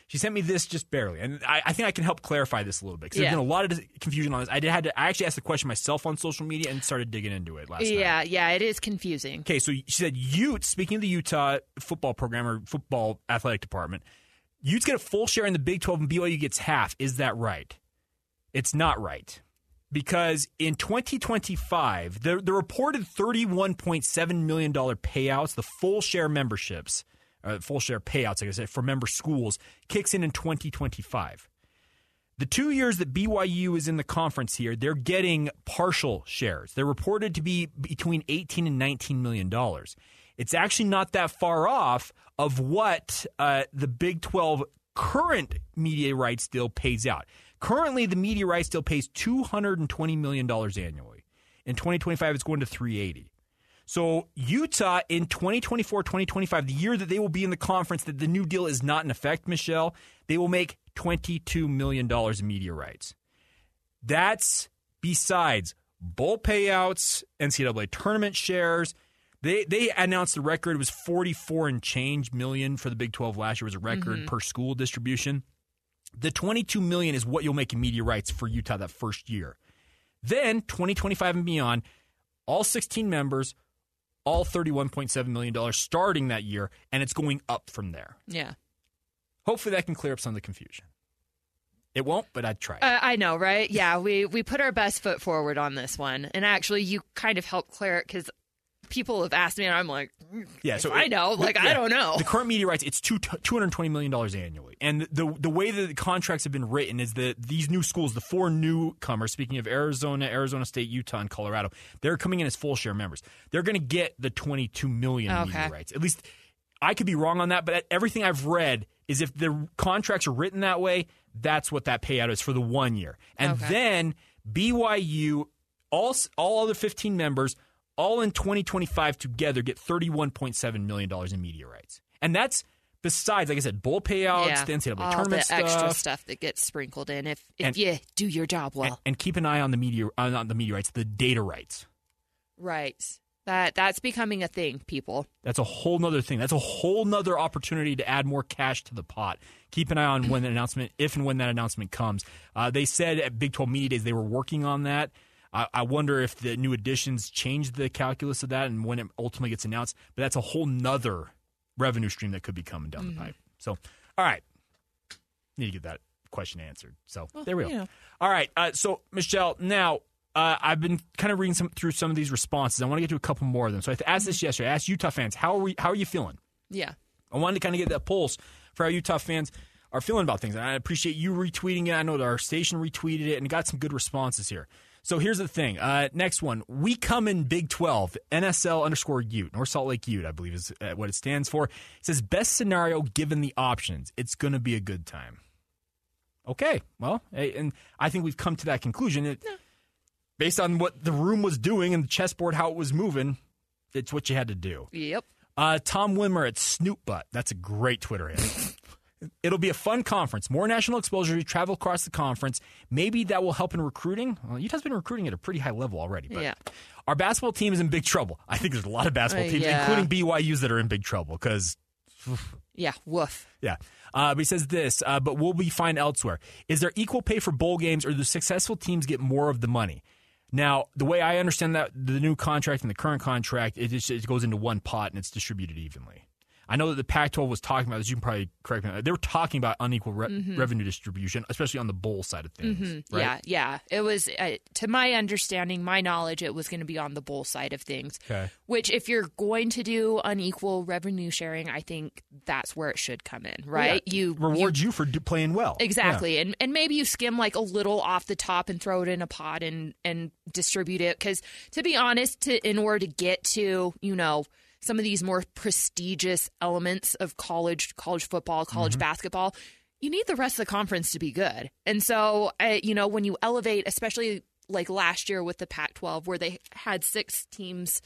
She sent me this just barely, and I, I think I can help clarify this a little bit because Yeah. there's been a lot of confusion on this. I did had to. I actually asked the question myself on social media and started digging into it last night. yeah, yeah, it is confusing. Okay, so she said Ute, speaking of the Utah football program or football athletic department, Utes get a full share in the Big 12 and BYU gets half. Is that right? It's not right. Because in 2025, the, the reported $31.7 million payouts, the full share memberships, uh, full share payouts, like I said, for member schools, kicks in in 2025. The two years that BYU is in the conference here, they're getting partial shares. They're reported to be between 18 and 19 million dollars. It's actually not that far off of what uh, the Big 12 current media rights deal pays out. Currently, the media rights deal pays 220 million dollars annually. In 2025, it's going to 380. So Utah in 2024, 2025, the year that they will be in the conference, that the new deal is not in effect, Michelle, they will make $22 million in media rights. That's besides bowl payouts, NCAA tournament shares. They they announced the record was 44 and change million for the Big 12 last year was a record Mhm. per school distribution. The 22 million is what you'll make in media rights for Utah that first year. Then 2025 and beyond, all 16 members, all 31.7 million dollars starting that year, and it's going up from there. Yeah. Hopefully that can clear up some of the confusion. It won't, but I'd try. Uh, I know, right? Yeah, we we put our best foot forward on this one, and actually, you kind of helped clear it because people have asked me, and I'm like, Yeah, so I it- know, the- like I yeah, don't know. The current media rights, it's two two hundred twenty million dollars annually, and the the way that the contracts have been written is that these new schools, the four newcomers, speaking of Arizona, Arizona State, Utah, and Colorado, they're coming in as full share members. They're going to get the twenty two million media Okay. rights. At least I could be wrong on that, but everything I've read is if the contracts are written that way, that's what that payout is for the one year. And Okay. then BYU, all all other 15 members, all in 2025 together get 31.7 million dollars in media rights, and that's besides, like I said, bowl payouts, yeah, the NCAA all tournament the extra stuff. stuff that gets sprinkled in if if And- you do your job well. and, and keep an eye on the media on, on the media rights, the data rights. right. That that's becoming a thing, people. That's a whole nother thing. That's a whole nother opportunity to add more cash to the pot. Keep an eye on when the announcement, if and when that announcement comes. Uh, they said at Big 12 Media Days they were working on that. I I wonder if the new additions change the calculus of that and when it ultimately gets announced. But that's a whole nother revenue stream that could be coming down Mm-hmm. the pipe. So, all right. Need to get that question answered. So, there we go. you know. All right. Uh, so, Michelle, now uh, I've been kind of reading some, through some of these responses. I want to get to a couple more of them. So, I asked this yesterday. I asked Utah fans, how are, we, how are you feeling? Yeah. I wanted to kind of get that pulse for how Utah fans are feeling about things. And I appreciate you retweeting it. I know that our station retweeted it and got some good responses here. So here's the thing. Uh, next one. We come in Big 12, NSL underscore Ute, North Salt Lake Ute, I believe is uh, what it stands for. It says, best scenario given the options. It's going to be a good time. Okay. Well, and I think we've come to that conclusion. It, Based on what the room was doing and the chessboard, how it was moving, it's what you had to do. Yep. Uh, Tom Wimmer at Snoop Butt. That's a great Twitter handle. It'll be a fun conference. More national exposure. You travel across the conference. Maybe that will help in recruiting. Well, Utah's been recruiting at a pretty high level already. But Yeah. Our basketball team is in big trouble. I think there's a lot of basketball Uh, teams, yeah. including BYU's, that are in big trouble because Yeah. Woof. yeah. Uh, but he says this, uh, but will be fine elsewhere. Is there equal pay for bowl games or do successful teams get more of the money? Now, the way I understand that, the new contract and the current contract, it, just, it goes into one pot and it's distributed evenly. I know that the Pac 12 was talking about this. You can probably correct me. They were talking about unequal re- Mhm. revenue distribution, especially on the bowl side of things. Mhm. right? Yeah, yeah. It was, uh, to my understanding, my knowledge, it was going to be on the bowl side of things. Okay. Which, if you're going to do unequal revenue sharing, I think that's where it should come in, right? Yeah, You reward you, for do, playing well. Exactly. And and maybe you skim like a little off the top and throw it in a pot and and distribute it cuz to be honest to in order to get to, you know, some of these more prestigious elements of college college football, college Mm-hmm. basketball, you need the rest of the conference to be good. And so, I, you know, when you elevate especially like last year with the Pac-12 where they had six teams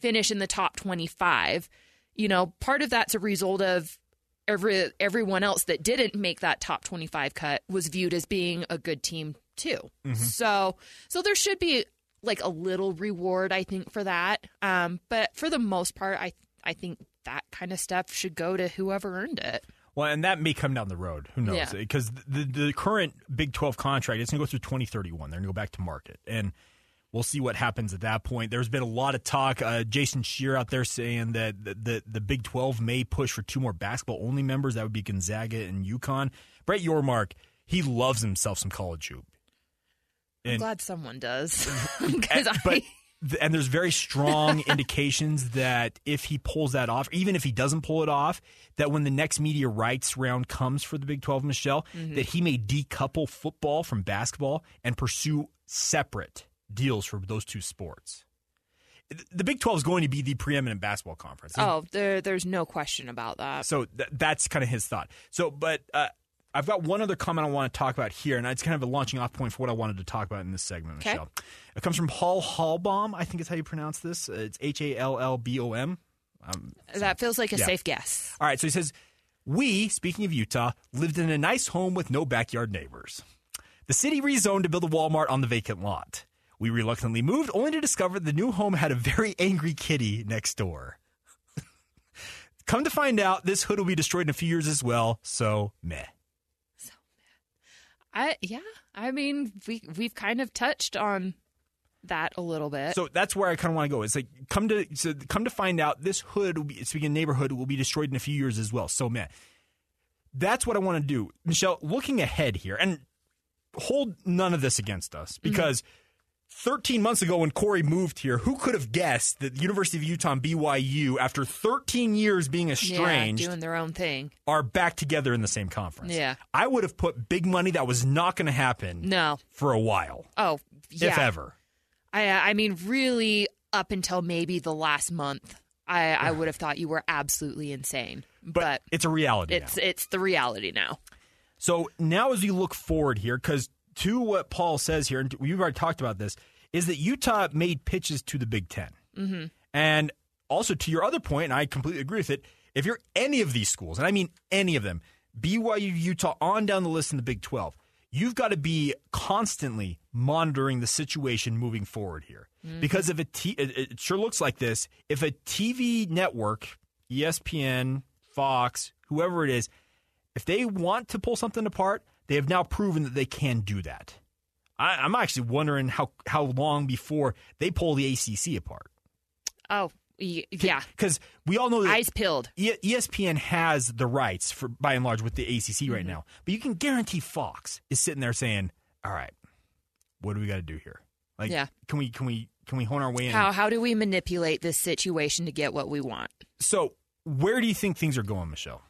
finish in the top 25, you know, part of that's a result of every everyone else that didn't make that top 25 cut was viewed as being a good team too. Mhm. So so there should be like a little reward I think for that. Um but for the most part I I think that kind of stuff should go to whoever earned it. Well, and that may come down the road. Who knows? Yeah. Because the, the current Big 12 contract, it's going to go through 2031. They're going to go back to market. And we'll see what happens at that point. There's been a lot of talk. Uh, Jason Scheer out there saying that the, the, the Big 12 may push for two more basketball only members. That would be Gonzaga and UConn. Brett Yormark, he loves himself some college hoop. I'm And- glad someone does. Cuz I but and there's very strong indications that if he pulls that off, even if he doesn't pull it off, that when the next media rights round comes for the Big 12, Michelle, Mhm. that he may decouple football from basketball and pursue separate deals for those two sports. The Big 12 is going to be the preeminent basketball conference. Oh, there there's no question about that. So th- that's kind of his thought. So, but uh, I've got one other comment I want to talk about here, and it's kind of a launching off point for what I wanted to talk about in this segment, Okay. Michelle. It comes from Hall Hallbaum. I think is how you pronounce this. Uh, It's H A L L B O M. Um, that feels like a yeah. safe guess. All right, so he says, We, speaking of Utah, lived in a nice home with no backyard neighbors. The city rezoned to build a Walmart on the vacant lot. We reluctantly moved, only to discover the new home had a very angry kitty next door. Come to find out, this hood will be destroyed in a few years as well, so meh. I yeah, I mean, we we've kind of touched on that a little bit. So that's where I kind of want to go. It's like come to so come to find out, this hood will be speaking of neighborhood will be destroyed in a few years as well. So man, that's what I want to do, Michelle. Looking ahead here, and hold none of this against us mm-hmm. because. 13 months ago, when Corey moved here, who could have guessed that the University of Utah and BYU, after 13 years being estranged, yeah, doing their own thing. are back together in the same conference? Yeah. I would have put big money that was not going to happen No. for a while, Oh, yeah. if ever. I I mean, really, up until maybe the last month I, I would have thought you were absolutely insane. But, it's a reality. it's now. it's the reality now. So now, as we look forward here, because to what Paul says here, and we've already talked about this, is that Utah made pitches to the Big 10 Mm-hmm. And also to your other point, and I completely agree with it. If you're any of these schools, and I mean any of them, BYU, Utah, on down the list in the Big 12, you've got to be constantly monitoring the situation moving forward here. Mhm. Because if a t- it, sure looks like this, if a TV network, ESPN, Fox, whoever it is, if they want to pull something apart, they have now proven that they can do that. I, I'm actually wondering how how long before they pull the ACC apart. Oh, yeah. Because we all know that Eyes pilled. E- ESPN has the rights for by and large with the ACC right Mhm. now, but you can guarantee Fox is sitting there saying, "All right, what do we got to do here? Like, Yeah. can we can we can we hone our way in?" How how do we manipulate this situation to get what we want? So, where do you think things are going, Michelle?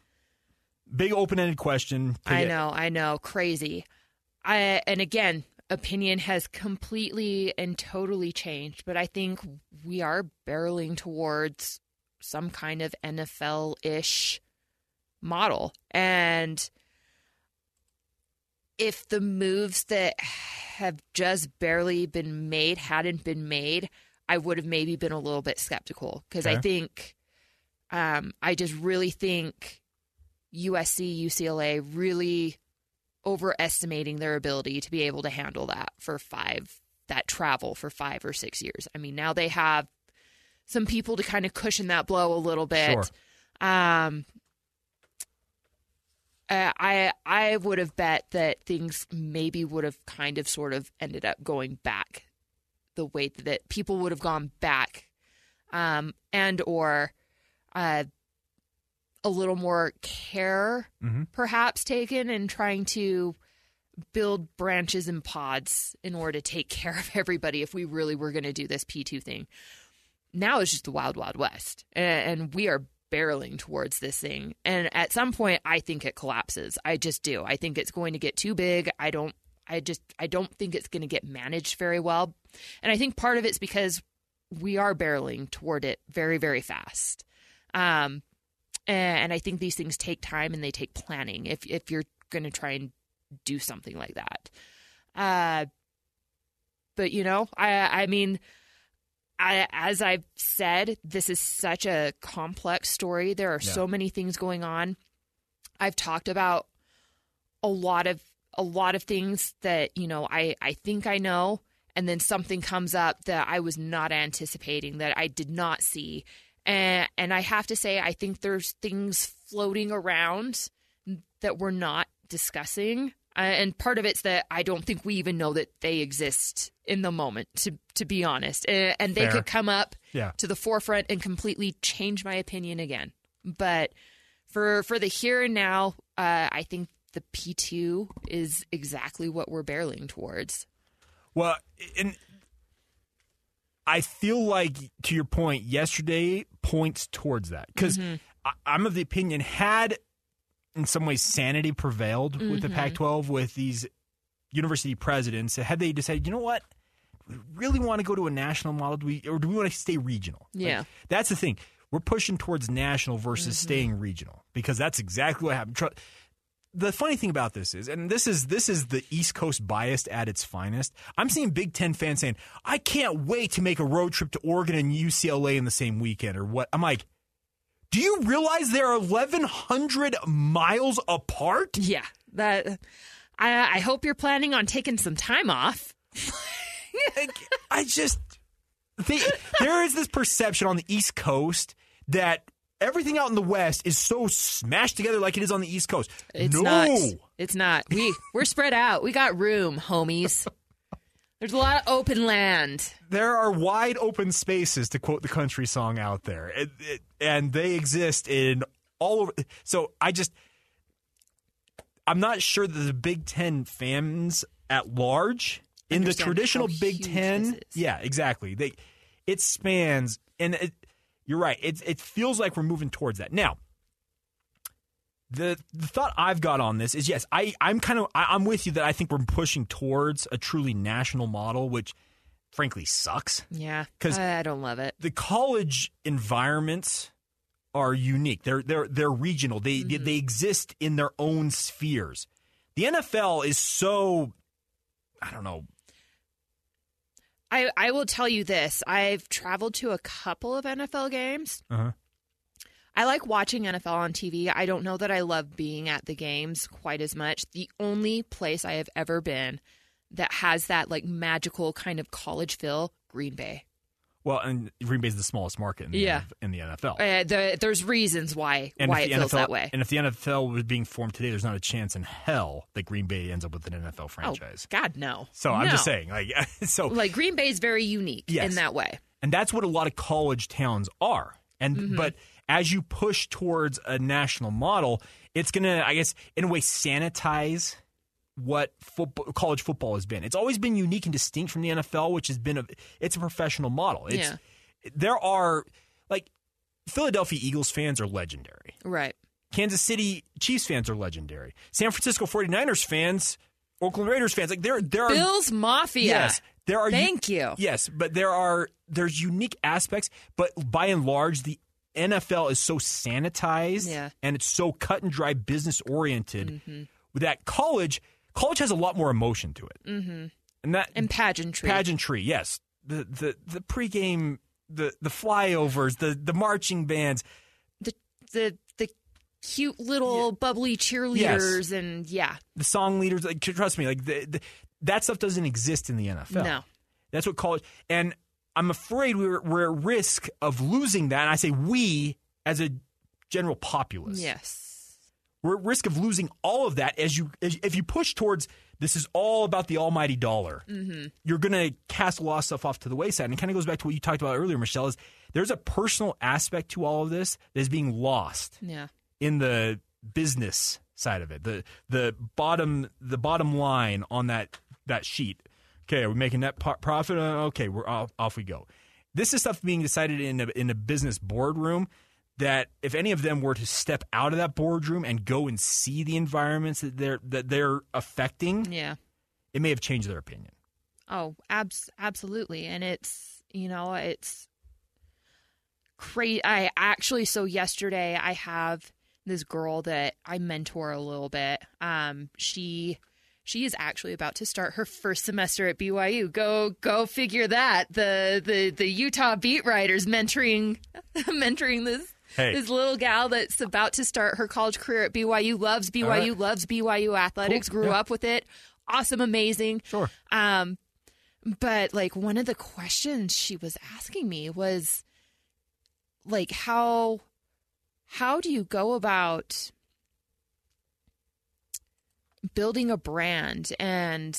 Big open ended question. I know, I know, crazy. I and again, opinion has completely and totally changed, but I think we are barreling towards some kind of NFL-ish model. And if the moves that have just barely been made hadn't been made, I would have maybe been a little bit skeptical because I think um, I just really think USC, UCLA really overestimating their ability to be able to handle that for five, that travel for five or six years. I mean, now they have some people to kind of cushion that blow a little bit. Sure. Um, uh, I I would have bet that things maybe would have kind of sort of ended up going back the way that people would have gone back, um, and or uh, a little more care Mhm. perhaps taken in trying to build branches and pods in order to take care of everybody if we really were going to do this P2 thing. Now it's just the wild, wild west. And, and we are barreling towards this thing. And at some point, I think it collapses. I just do. I think it's going to get too big. I don't. I just. I don't think it's going to get managed very well. And I think part of it's because we are barreling toward it very, very fast. Um, and I think these things take time and they take planning. If if you're going to try and do something like that, uh, but you know, I I mean, I as I've said, this is such a complex story. There are Yeah. so many things going on. I've talked about a lot of a lot of things that you know I I think I know, and then something comes up that I was not anticipating that I did not see, and and I have to say I think there's things floating around that we're not discussing. Uh, and part of it's that I don't think we even know that they exist in the moment. To to be honest, uh, and they Fair. could come up Yeah. to the forefront and completely change my opinion again. But for for the here and now, uh, I think the P two is exactly what we're barreling towards. Well, and I feel like, to your point, yesterday points towards that because Mhm. I'm of the opinion had, in some ways, sanity prevailed with the Mhm. Pac-12 with these university presidents. Had they decided, you know what, we really want to go to a national model, do we, or do we want to stay regional? Like, Yeah. that's the thing. We're pushing towards national versus Mhm. staying regional because that's exactly what happened. The funny thing about this is, and this is this is the East Coast biased at its finest. I'm seeing Big Ten fans saying, "I can't wait to make a road trip to Oregon and UCLA in the same weekend," or what? I'm like, do you realize they're 1,100 miles apart? Yeah, that. I I hope you're planning on taking some time off. I just they, there is this perception on the East Coast that everything out in the West is so smashed together like it is on the East Coast. It's no. not. It's not. We we're spread out. We got room, homies. There's a lot of open land. there are wide open spaces to quote the country song out there It- it- and they exist in all over so i just i'm not sure that the big 10 fans at large in the traditional big 10 yeah exactly they it spans and it, you're right it, it feels like we're moving towards that now the the thought I've got on this is yes, I I'm kind of I, I'm with you that I think we're pushing towards a truly national model, which frankly sucks. Yeah, because I don't love it. The college environments are unique. They're they're they're regional. They Mm-hmm. they exist in their own spheres. The NFL is so I don't know. I, I will tell you this. I've traveled to a couple of NFL games. Uh-huh. I like watching NFL on TV. I don't know that I love being at the games quite as much. The only place I have ever been that has that like magical kind of college feel, Green Bay. Well, and Green Bay is the smallest market in the, Yeah. in the NFL. Uh, the, there's reasons why And why if it the feels NFL that way. And if the NFL was being formed today, there's not a chance in hell that Green Bay ends up with an NFL franchise. Oh God, no. So I'm just saying, like, so Like Green Bay is very unique Yes. in that way. and that's what a lot of college towns are. And Mhm. but as you push towards a national model, it's gonna, I guess, in a way, sanitize what football, college football has been. It's always been unique and distinct from the NFL, which has been a it's a professional model. It's Yeah. there are like Philadelphia Eagles fans are legendary. Right. Kansas City Chiefs fans are legendary. San Francisco 49ers fans, Oakland Raiders fans, like there there are Bills Mafia. Yes, there are. Thank you. Yes, but there are there's unique aspects, but by and large, the NFL is so sanitized Yeah. and it's so cut and dry, business oriented. hmm That college, college has a lot more emotion to it, hmm and that And pageantry. pageantry. Yes, the the the pregame, the the flyovers, the the marching bands. the the the cute little bubbly cheerleaders and yeah. the song leaders. Like, trust me, like the, the, that stuff doesn't exist in the NFL. No. that's what college. And I'm afraid we're we're at risk of losing that. And I say we as a general populace. Yes. We're at risk of losing all of that as you as, if you push towards this is all about the almighty dollar. Mhm. You're going to cast a lot of stuff off to the wayside, and it kind of goes back to what you talked about earlier, Michelle. Is there's a personal aspect to all of this that is being lost Yeah. in the business side of it. The the bottom the bottom line on that that sheet. Okay, are we making net profit? Uh, Okay, we're off, off we go. This is stuff being decided in a, in a business boardroom that if any of them were to step out of that boardroom and go and see the environments that they're that they're affecting, Yeah. it may have changed their opinion. Oh, abs- absolutely. And it's, you know, it's crazy. I actually, so yesterday I have this girl that I mentor a little bit. Um, she, she is actually about to start her first semester at BYU. Go, go figure that. The, the, the Utah beat writers mentoring, mentoring this, Hey. this little gal that's about to start her college career at BYU, loves BYU, right. loves BYU athletics, Cool. grew Yeah. up with it. Awesome, amazing. Sure. Um, but like one of the questions she was asking me was like how how do you go about building a brand and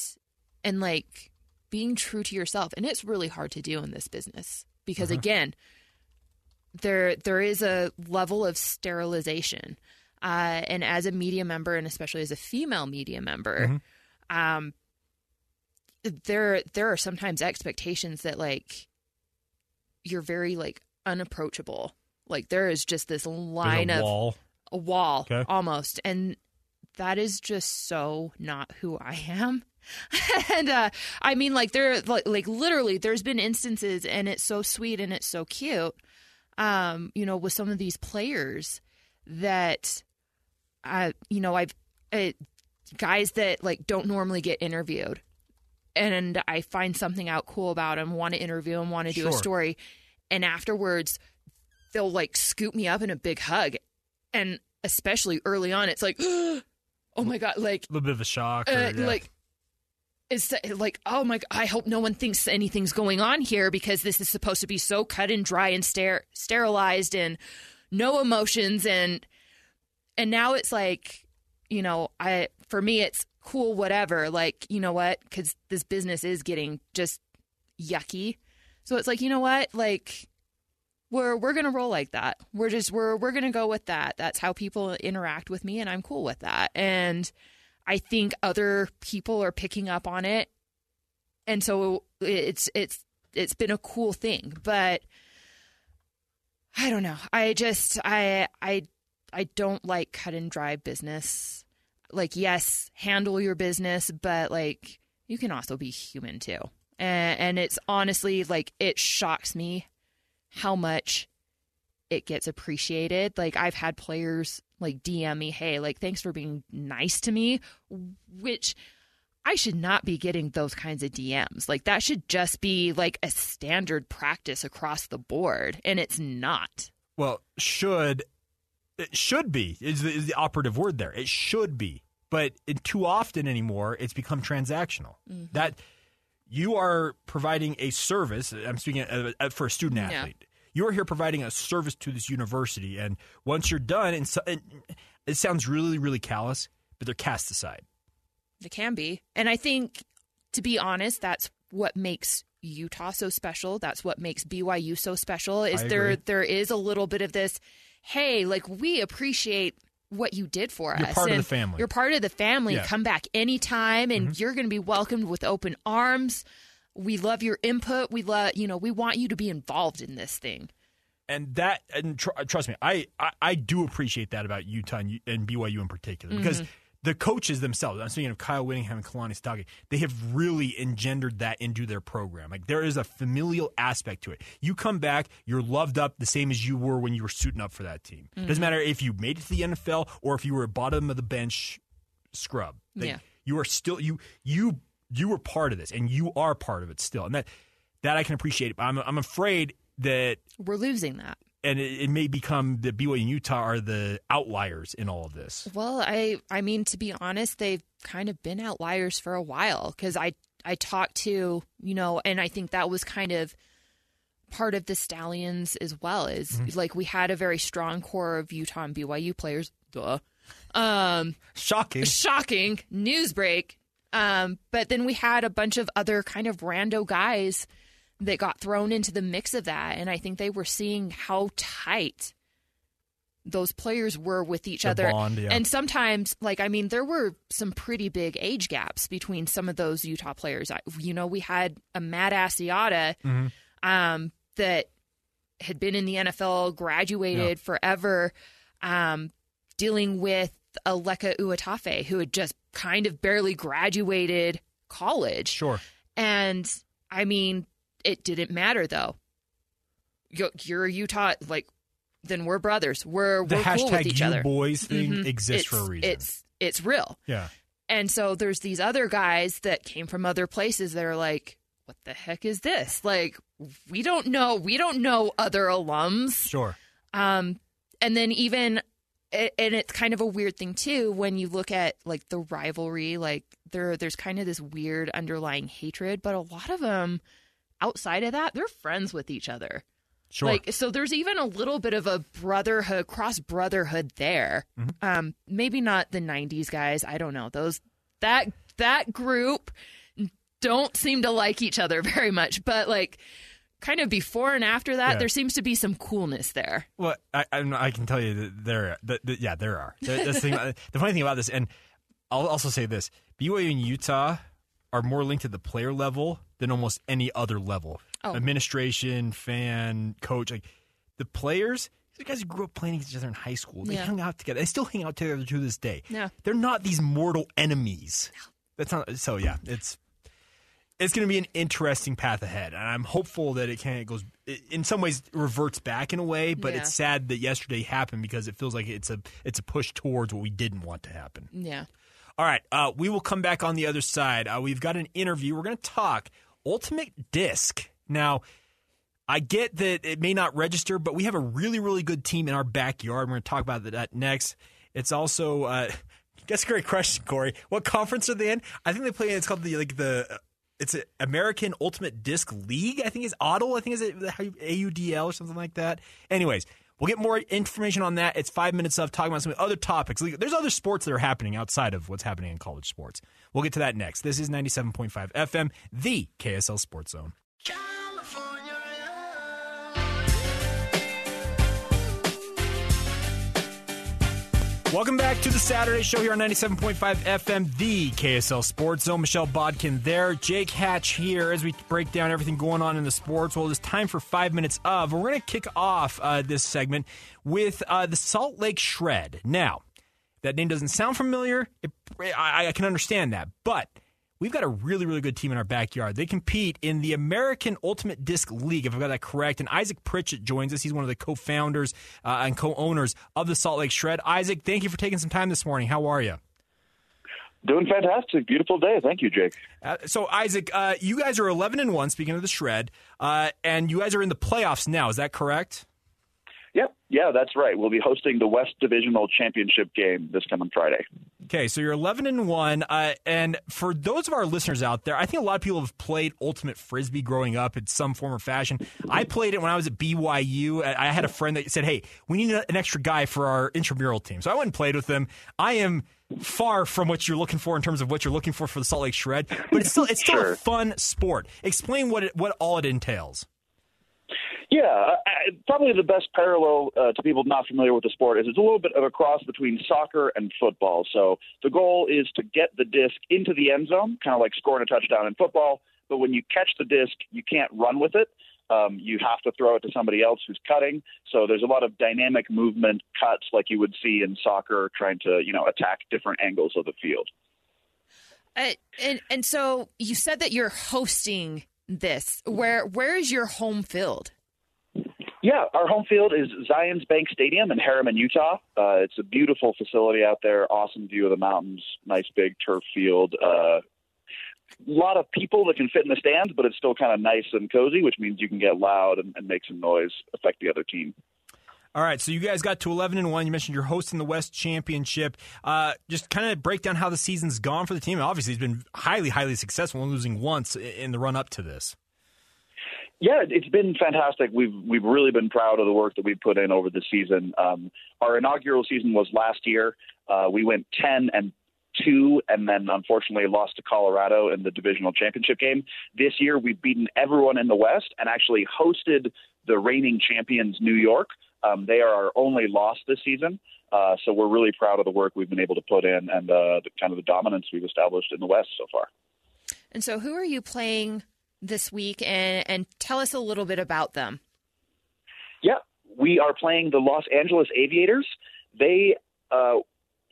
and like being true to yourself and it's really hard to do in this business because Uh-huh. again there there is a level of sterilization uh, and as a media member and especially as a female media member um there there are sometimes expectations that like you're very like unapproachable like there is just this line a of wall. a wall Okay. almost and that is just so not who i am and uh i mean like there like, like literally there's been instances and it's so sweet and it's so cute um you know with some of these players that uh you know i've uh, guys that like don't normally get interviewed and i find something out cool about them want to interview them want to do a story and afterwards they'll like scoop me up in a big hug and especially early on it's like oh my god like A little bit of a shock. uh, yeah. like it's like oh my i hope no one thinks anything's going on here because this is supposed to be so cut and dry and ster- sterilized and no emotions. And and now it's like you know i for me it's cool whatever. Like you know what? Because this business is getting just yucky. So it's like you know what? Like we're we're gonna roll like that. We're just we're we're gonna go with that. That's how people interact with me and i'm cool with that. And i think other people are picking up on it. And so it's it's it's been a cool thing but i don't know. I just i i i don't like cut and dry business. Like yes handle your business but like you can also be human too. And, and it's honestly like it shocks me how much it gets appreciated. Like I've had players like DM me, "Hey, like thanks for being nice to me," which I should not be getting those kinds of DMs. Like that should just be like a standard practice across the board, and it's not. Well, should it should be is the, is the operative word there. It should be, but it, too often anymore, it's become transactional. Mm-hmm. That you are providing a service. I'm speaking uh, for a student athlete. You are here providing a service to this university, and once you're done, and, so, and it sounds really, really callous, but they're cast aside. It can be. And I think, to be honest, that's what makes Utah so special. That's what makes BYU so special. Is there there is a little bit of this, hey, like we appreciate what you did for You're us. part of and the family. You're part of the family. Yeah. Mm-hmm. Come back anytime and you're gonna be welcomed with open arms. We love your input. We love you know, we want you to be involved in this thing. and that and tr- trust me I, I i do appreciate that about utah and, and byu in particular because Mhm. the coaches themselves i'm speaking of kyle whittingham and kalani Sitake, they have really engendered that into their program like there is a familial aspect to it you come back you're loved up the same as you were when you were suiting up for that team Mhm. doesn't matter if you made it to the nfl or if you were a bottom of the bench scrub Like, Yeah. you are still you you you were part of this and you are part of it still and that that i can appreciate i'm, I'm afraid that We're losing that. and it, it may become that BYU and Utah are the outliers in all of this. Well, I I mean to be honest, they've kind of been outliers for a while cuz I I talked to, you know, and I think that was kind of part of the Stallions as well is Mm-hmm. like we had a very strong core of Utah and BYU players. Duh. Um shocking. Shocking news break. Um but then we had a bunch of other kind of rando guys that got thrown into the mix of that and I think they were seeing how tight those players were with each The other. bond, yeah. And sometimes, like, I mean, there were some pretty big age gaps between some of those Utah players. I, you know, we had a Matt Asiata Mm-hmm. um, that had been in the NFL, graduated forever, um, dealing with Aleka Uatafe, who had just kind of barely graduated college. Sure. And I mean, it didn't matter though. You're, Utah, like, then we're brothers. We're The we're cool with each you other. boys thing Mhm. exists for a reason. It's it's real. Yeah. And so there's these other guys that came from other places that are like, what the heck is this? Like, we don't know. We don't know other alums. Sure. Um, and then even, and it's kind of a weird thing too when you look at like the rivalry. Like there, there's kind of this weird underlying hatred, but a lot of them outside of that, they're friends with each other. Sure. Like so, there's even a little bit of a brotherhood, cross brotherhood there. Mm-hmm. Um, maybe not the '90s guys. I don't know those that that group don't seem to like each other very much, but like kind of before and after that, Yeah. there seems to be some coolness there. Well, I, I, I can tell you that there, that, that- yeah, there are. There- thing, uh, the funny thing about this, and I'll also say this: BYU and Utah are more linked at the player level than almost any other level. Oh. Administration, fan, coach, like the players. These guys who grew up playing each other in high school. They Yeah. hung out together. They still hang out together to this day. Yeah. They're not these mortal enemies. That's not. So yeah, it's it's going to be an interesting path ahead, and I'm hopeful that it can of goes. In some ways, reverts back in a way, but Yeah. it's sad that yesterday happened because it feels like it's a it's a push towards what we didn't want to happen. Yeah. All right, uh, we will come back on the other side. Uh, we've got an interview. We're going to talk Ultimate Disc. Now, I get that it may not register, but we have a really, really good team in our backyard. We're going to talk about that next. It's also, uh, that's a great question, Corey. What conference are they in? I think they play. In. It's called the like the. It's a American Ultimate Disc League. I think is AUDL. I think is it AUDL or something like that. Anyways, we'll get more information on that. It's five minutes of talking about some other topics. There's other sports that are happening outside of what's happening in college sports. We'll get to that next. This is 97.5 FM, the KSL Sports Zone. Welcome back to the Saturday show here on 97.5 FM, the KSL Sports Zone. Michelle Bodkin there, Jake Hatch here as we break down everything going on in the sports. Well, it's time for five minutes of. We're going to kick off uh, this segment with uh, the Salt Lake Shred. Now, that name doesn't sound familiar. It, I, I can understand that, but we've got a really, really good team in our backyard. They compete in the American Ultimate Disc League, if I've got that correct. And Isaac Pritchett joins us. He's one of the co founders uh, and co owners of the Salt Lake Shred. Isaac, thank you for taking some time this morning. How are you? Doing fantastic. Beautiful day. Thank you, Jake. Uh, so, Isaac, uh, you guys are 11 and 1, speaking of the Shred, uh, and you guys are in the playoffs now. Is that correct? Yep. Yeah, that's right. We'll be hosting the West Divisional Championship game this coming Friday. Okay, so you're 11 and 1. Uh, and for those of our listeners out there, I think a lot of people have played Ultimate Frisbee growing up in some form or fashion. I played it when I was at BYU. I had a friend that said, hey, we need an extra guy for our intramural team. So I went and played with them. I am far from what you're looking for in terms of what you're looking for for the Salt Lake Shred, but it's still it's still sure. a fun sport. Explain what it, what all it entails. Yeah, I, probably the best parallel uh, to people not familiar with the sport is it's a little bit of a cross between soccer and football. So the goal is to get the disc into the end zone, kind of like scoring a touchdown in football. But when you catch the disc, you can't run with it. Um, you have to throw it to somebody else who's cutting. So there's a lot of dynamic movement cuts like you would see in soccer, trying to you know attack different angles of the field. Uh, and and so you said that you're hosting this. Where where is your home field? Yeah, our home field is Zions Bank Stadium in Herriman, Utah. Uh, it's a beautiful facility out there, awesome view of the mountains, nice big turf field. Uh, a lot of people that can fit in the stands, but it's still kind of nice and cozy, which means you can get loud and, and make some noise, affect the other team. All right, so you guys got to 11 and 1. You mentioned you're hosting the West Championship. Uh, just kind of break down how the season's gone for the team. Obviously, it's been highly, highly successful, losing once in the run up to this. Yeah, it's been fantastic. We've we've really been proud of the work that we've put in over the season. Um, our inaugural season was last year. Uh, we went ten and two, and then unfortunately lost to Colorado in the divisional championship game. This year, we've beaten everyone in the West and actually hosted the reigning champions, New York. Um, they are our only loss this season. Uh, so we're really proud of the work we've been able to put in and uh, the kind of the dominance we've established in the West so far. And so, who are you playing this week, and, and tell us a little bit about them. Yeah, we are playing the Los Angeles Aviators. They, uh,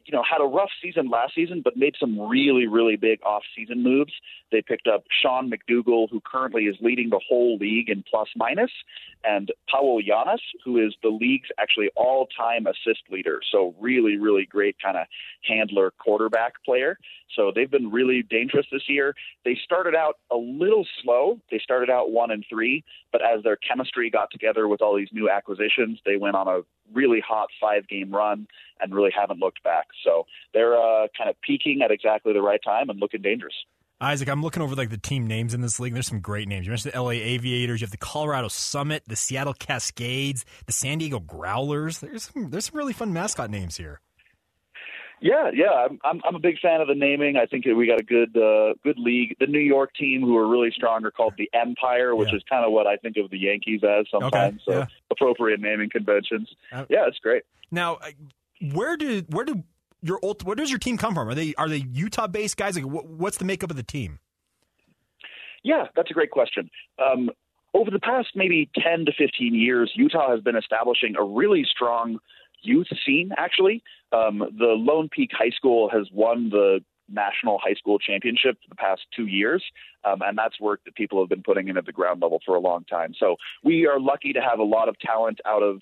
you know, had a rough season last season, but made some really, really big off-season moves. They picked up Sean McDougall, who currently is leading the whole league in plus minus, and Pawel Janas, who is the league's actually all-time assist leader. So really, really great kind of handler quarterback player. So they've been really dangerous this year. They started out a little slow. They started out one and three, but as their chemistry got together with all these new acquisitions, they went on a really hot five game run and really haven't looked back. So they're uh, kind of peaking at exactly the right time and looking dangerous. Isaac, I'm looking over like the team names in this league. There's some great names. You mentioned the LA Aviators. You have the Colorado Summit, the Seattle Cascades, the San Diego Growlers. There's some, there's some really fun mascot names here. Yeah, yeah, I'm, I'm I'm a big fan of the naming. I think we got a good uh, good league. The New York team, who are really strong, are called the Empire, which yeah. is kind of what I think of the Yankees as sometimes. Okay, yeah. So appropriate naming conventions. Uh, yeah, it's great. Now, uh, where do where do your where does your team come from? Are they are they Utah based guys? Like, what's the makeup of the team? Yeah, that's a great question. Um, over the past maybe 10 to 15 years, Utah has been establishing a really strong youth scene, actually. Um, the Lone Peak High School has won the national high school championship for the past two years. Um, and that's work that people have been putting in at the ground level for a long time. So we are lucky to have a lot of talent out of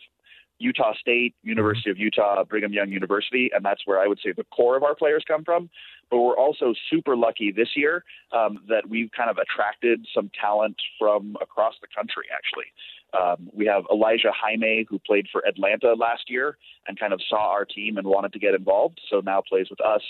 Utah State, University of Utah, Brigham Young University, and that's where I would say the core of our players come from. But we're also super lucky this year um, that we've kind of attracted some talent from across the country, actually. Um, we have Elijah Jaime, who played for Atlanta last year and kind of saw our team and wanted to get involved, so now plays with us.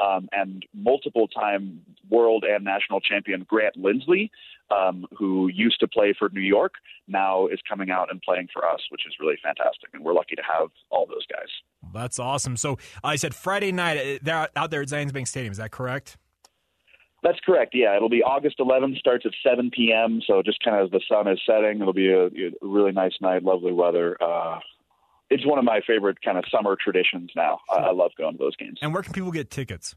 Um, and multiple time world and national champion Grant Lindsley, um, who used to play for New York, now is coming out and playing for us, which is really fantastic. And we're lucky to have all those guys. That's awesome. So I said Friday night, uh, they're out there at Zions Bank Stadium. Is that correct? That's correct. Yeah, it'll be August 11th. Starts at 7 p.m. So just kind of as the sun is setting, it'll be a, a really nice night, lovely weather. Uh, it's one of my favorite kind of summer traditions now. I, I love going to those games. And where can people get tickets?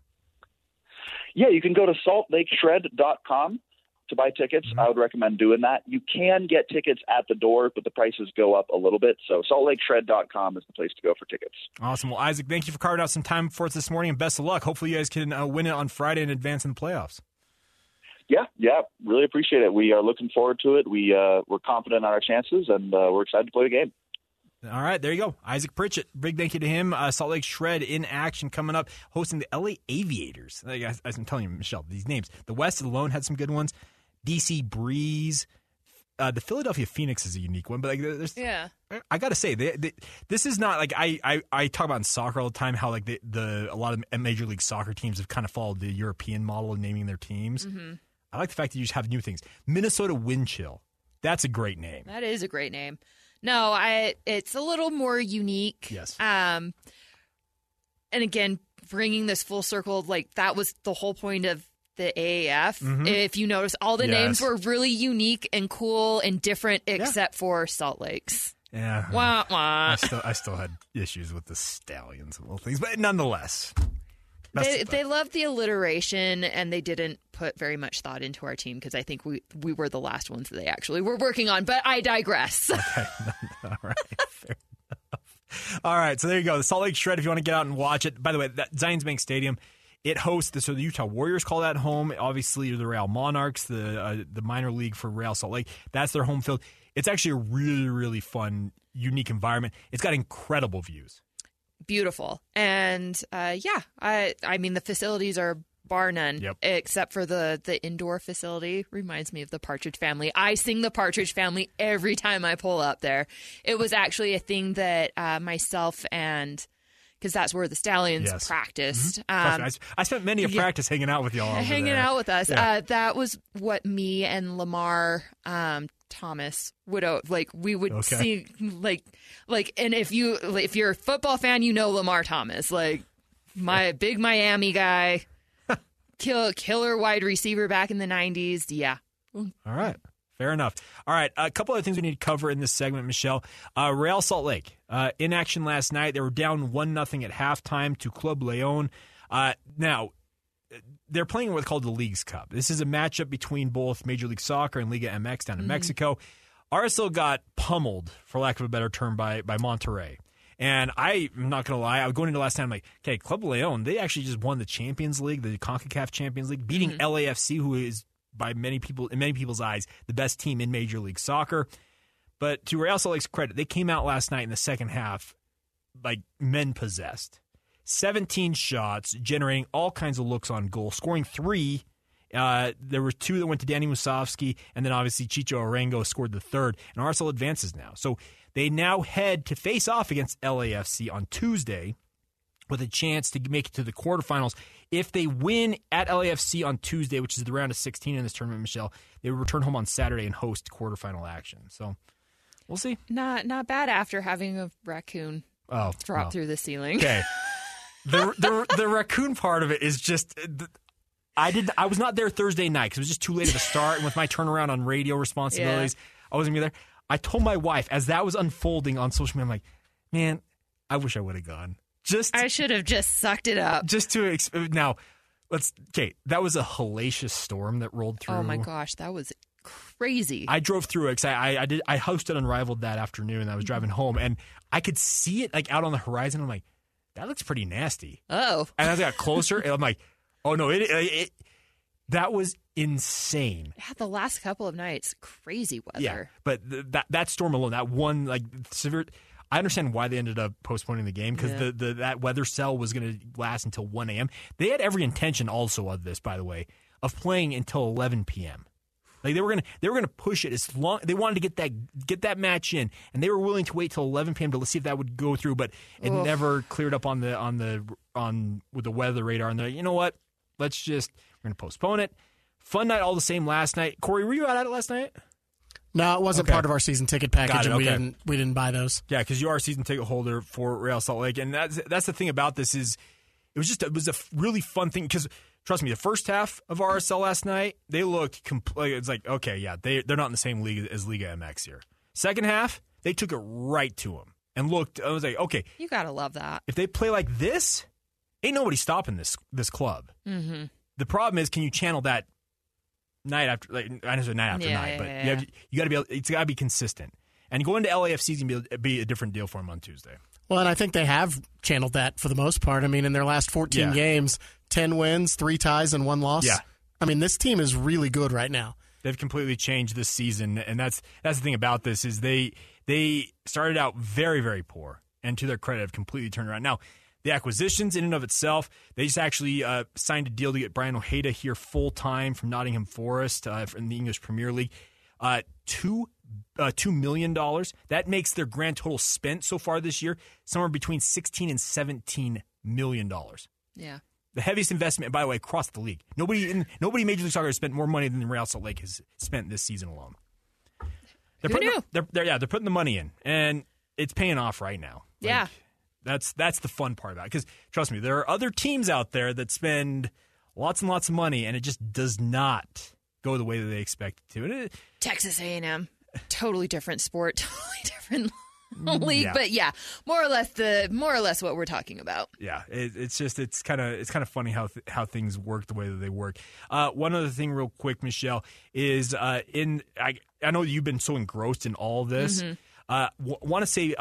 Yeah, you can go to saltlakeshred.com to buy tickets. Mm-hmm. I would recommend doing that. You can get tickets at the door, but the prices go up a little bit. So saltlakeshred.com is the place to go for tickets. Awesome. Well, Isaac, thank you for carving out some time for us this morning, and best of luck. Hopefully, you guys can uh, win it on Friday and advance in the playoffs. Yeah, yeah, really appreciate it. We are looking forward to it. We uh, we're confident in our chances, and uh, we're excited to play the game. All right, there you go. Isaac Pritchett. Big thank you to him. Uh, Salt Lake Shred in action coming up, hosting the LA Aviators. Like, as, as I'm telling you, Michelle, these names. The West alone had some good ones. DC Breeze. Uh, the Philadelphia Phoenix is a unique one, but like, there's Yeah. I gotta say, they, they, this is not like I, I, I talk about in soccer all the time how like the, the a lot of major league soccer teams have kind of followed the European model of naming their teams. Mhm. I like the fact that you just have new things. Minnesota Wind Chill, that's a great name. That is a great name. No, I it's a little more unique. Yes. Um and again, bringing this full circle like that was the whole point of the AAF. Mhm. If you notice all the Yes. names were really unique and cool and different except for Salt Lakes. Yeah, Wah, wah. I still I still had issues with the stallions and little things, but nonetheless, They, the- they loved the alliteration and they didn't put very much thought into our team because I think we we were the last ones that they actually were working on. But I digress. Okay. all right, fair enough. All right, so there you go. The Salt Lake Shred. If you want to get out and watch it, by the way, that Zions Bank Stadium. It hosts the, so the Utah Warriors call that home. Obviously, the Real Monarchs, the uh, the minor league for Real Salt Lake. That's their home field. It's actually a really really fun, unique environment. It's got incredible views. beautiful and uh, yeah i i mean the facilities are bar none Yep. except for the the indoor facility reminds me of the partridge family i sing the partridge family every time i pull up there it was actually a thing that uh, myself and because that's where the stallions Yes. practiced Trust um, I, spent many a yeah. practice hanging out with y'all. hanging there. out with us. Yeah. Uh, that was what me and Lamar um, Thomas would like. We would Okay. see like like, and if you if you're a football fan, you know Lamar Thomas, like my big Miami guy, kill killer wide receiver back in the '90s. Yeah. All right. Fair enough. All right. A couple other things we need to cover in this segment, Michelle. Uh, Real Salt Lake uh, in action last night. They were down one nothing at halftime to Club Leon. Uh, now they're playing what's called the Leagues Cup. This is a matchup between both Major League Soccer and Liga MX down in Mhm. Mexico. RSL got pummeled, for lack of a better term, by by Monterrey. And I'm not going to lie, I was going into last time, I'm like, okay, Club Leon, they actually just won the Champions League, the CONCACAF Champions League, beating LAFC, who is, by many people, in many people's eyes, the best team in Major League Soccer. But to Real Salt Lake's credit, they came out last night in the second half like men possessed. 17 shots, generating all kinds of looks on goal, scoring three. Uh, there were two that went to Danny Musovski, and then obviously Chicho Arango scored the third. And RSL advances now. So they now head to face off against LAFC on Tuesday with a chance to make it to the quarterfinals. If they win at LAFC on Tuesday, which is the round of 16 in this tournament, Michelle, they will return home on Saturday and host quarterfinal action. So we'll see. Not not bad after having a raccoon Oh, drop well. through the ceiling. Okay. the, the the raccoon part of it is just uh, I did I was not there Thursday night because it was just too late of a start, and with my turnaround on radio responsibilities, I wasn't gonna be there. I told my wife as that was unfolding on social media, I'm like, man, I wish I would have gone. Just I should have just sucked it up. just to ex- now. Let's Kate. That was a hellacious storm that rolled through. Oh my gosh, that was crazy. I drove through it because I, I, I did I hosted Unrivaled that afternoon. and I was mm-hmm. driving home and I could see it like out on the horizon. I'm like, that looks pretty nasty. Oh, And as I got closer, I'm like, oh no, it, it, it that was insane. yeah, the last couple of nights, crazy weather. Yeah, but th- that that storm alone, that one like severe. I understand why they ended up postponing the game because Yeah. the, the that weather cell was going to last until 1 a.m. They had every intention also of this, by the way, of playing until 11 p.m. Like they were gonna they were gonna push it as long they wanted to get that get that match in, and they were willing to wait till 11 p.m. to see if that would go through, but it Ugh. never cleared up on the on the on with the weather radar. And they're like, you know what? Let's just we're gonna postpone it. Fun night all the same last night. Corey, were you out at it last night? No, it wasn't Okay. part of our season ticket package, it, and we okay. didn't we didn't buy those. Yeah, because you are a season ticket holder for Real Salt Lake, and that's that's the thing about this is it was just it was a really fun thing because trust me, the first half of RSL last night they looked compl- it's like okay, yeah, they they're not in the same league as Liga MX here. Second half, they took it right to them and looked. I was like, okay, You gotta love that. if they play like this, ain't nobody stopping this this club. Mm-hmm. The problem is, can you channel that night after, like I know night after Yeah, night, yeah, but yeah, you, have, yeah. you got to be, able, it's got to be consistent. And going to LAFC is going to be a different deal for him on Tuesday. Well, and I think they have channeled that for the most part. I mean, in their last 14 Yeah. games, 10 wins, three ties, and one loss. Yeah. I mean, this team is really good right now. They've completely changed this season, and that's that's the thing about this is they they started out very very poor, and to their credit, have completely turned around. Now, the acquisitions in and of itself, they just actually uh, signed a deal to get Braian Ojeda here full time from Nottingham Forest uh, in the English Premier League. Uh, two uh, two million dollars. That makes their grand total spent so far this year somewhere between sixteen and seventeen million dollars. Yeah. The heaviest investment, by the way, across the league. Nobody in nobody in Major League Soccer has spent more money than Real Salt Lake has spent this season alone. They're Who putting knew? The, they're, they're yeah they're putting the money in, and it's paying off right now. Like, Yeah. That's that's the fun part about it. Because trust me, there are other teams out there that spend lots and lots of money, and it just does not go the way that they expect it to. And it, Texas A&M, totally different sport, totally different Mm, league, yeah. but yeah, more or less the more or less what we're talking about. yeah, it, it's just it's kind of it's kind of funny how th- how things work the way that they work. Uh, one other thing, real quick, Michelle, is uh, in I I know you've been so engrossed in all this. Mhm. Uh, w- want to say.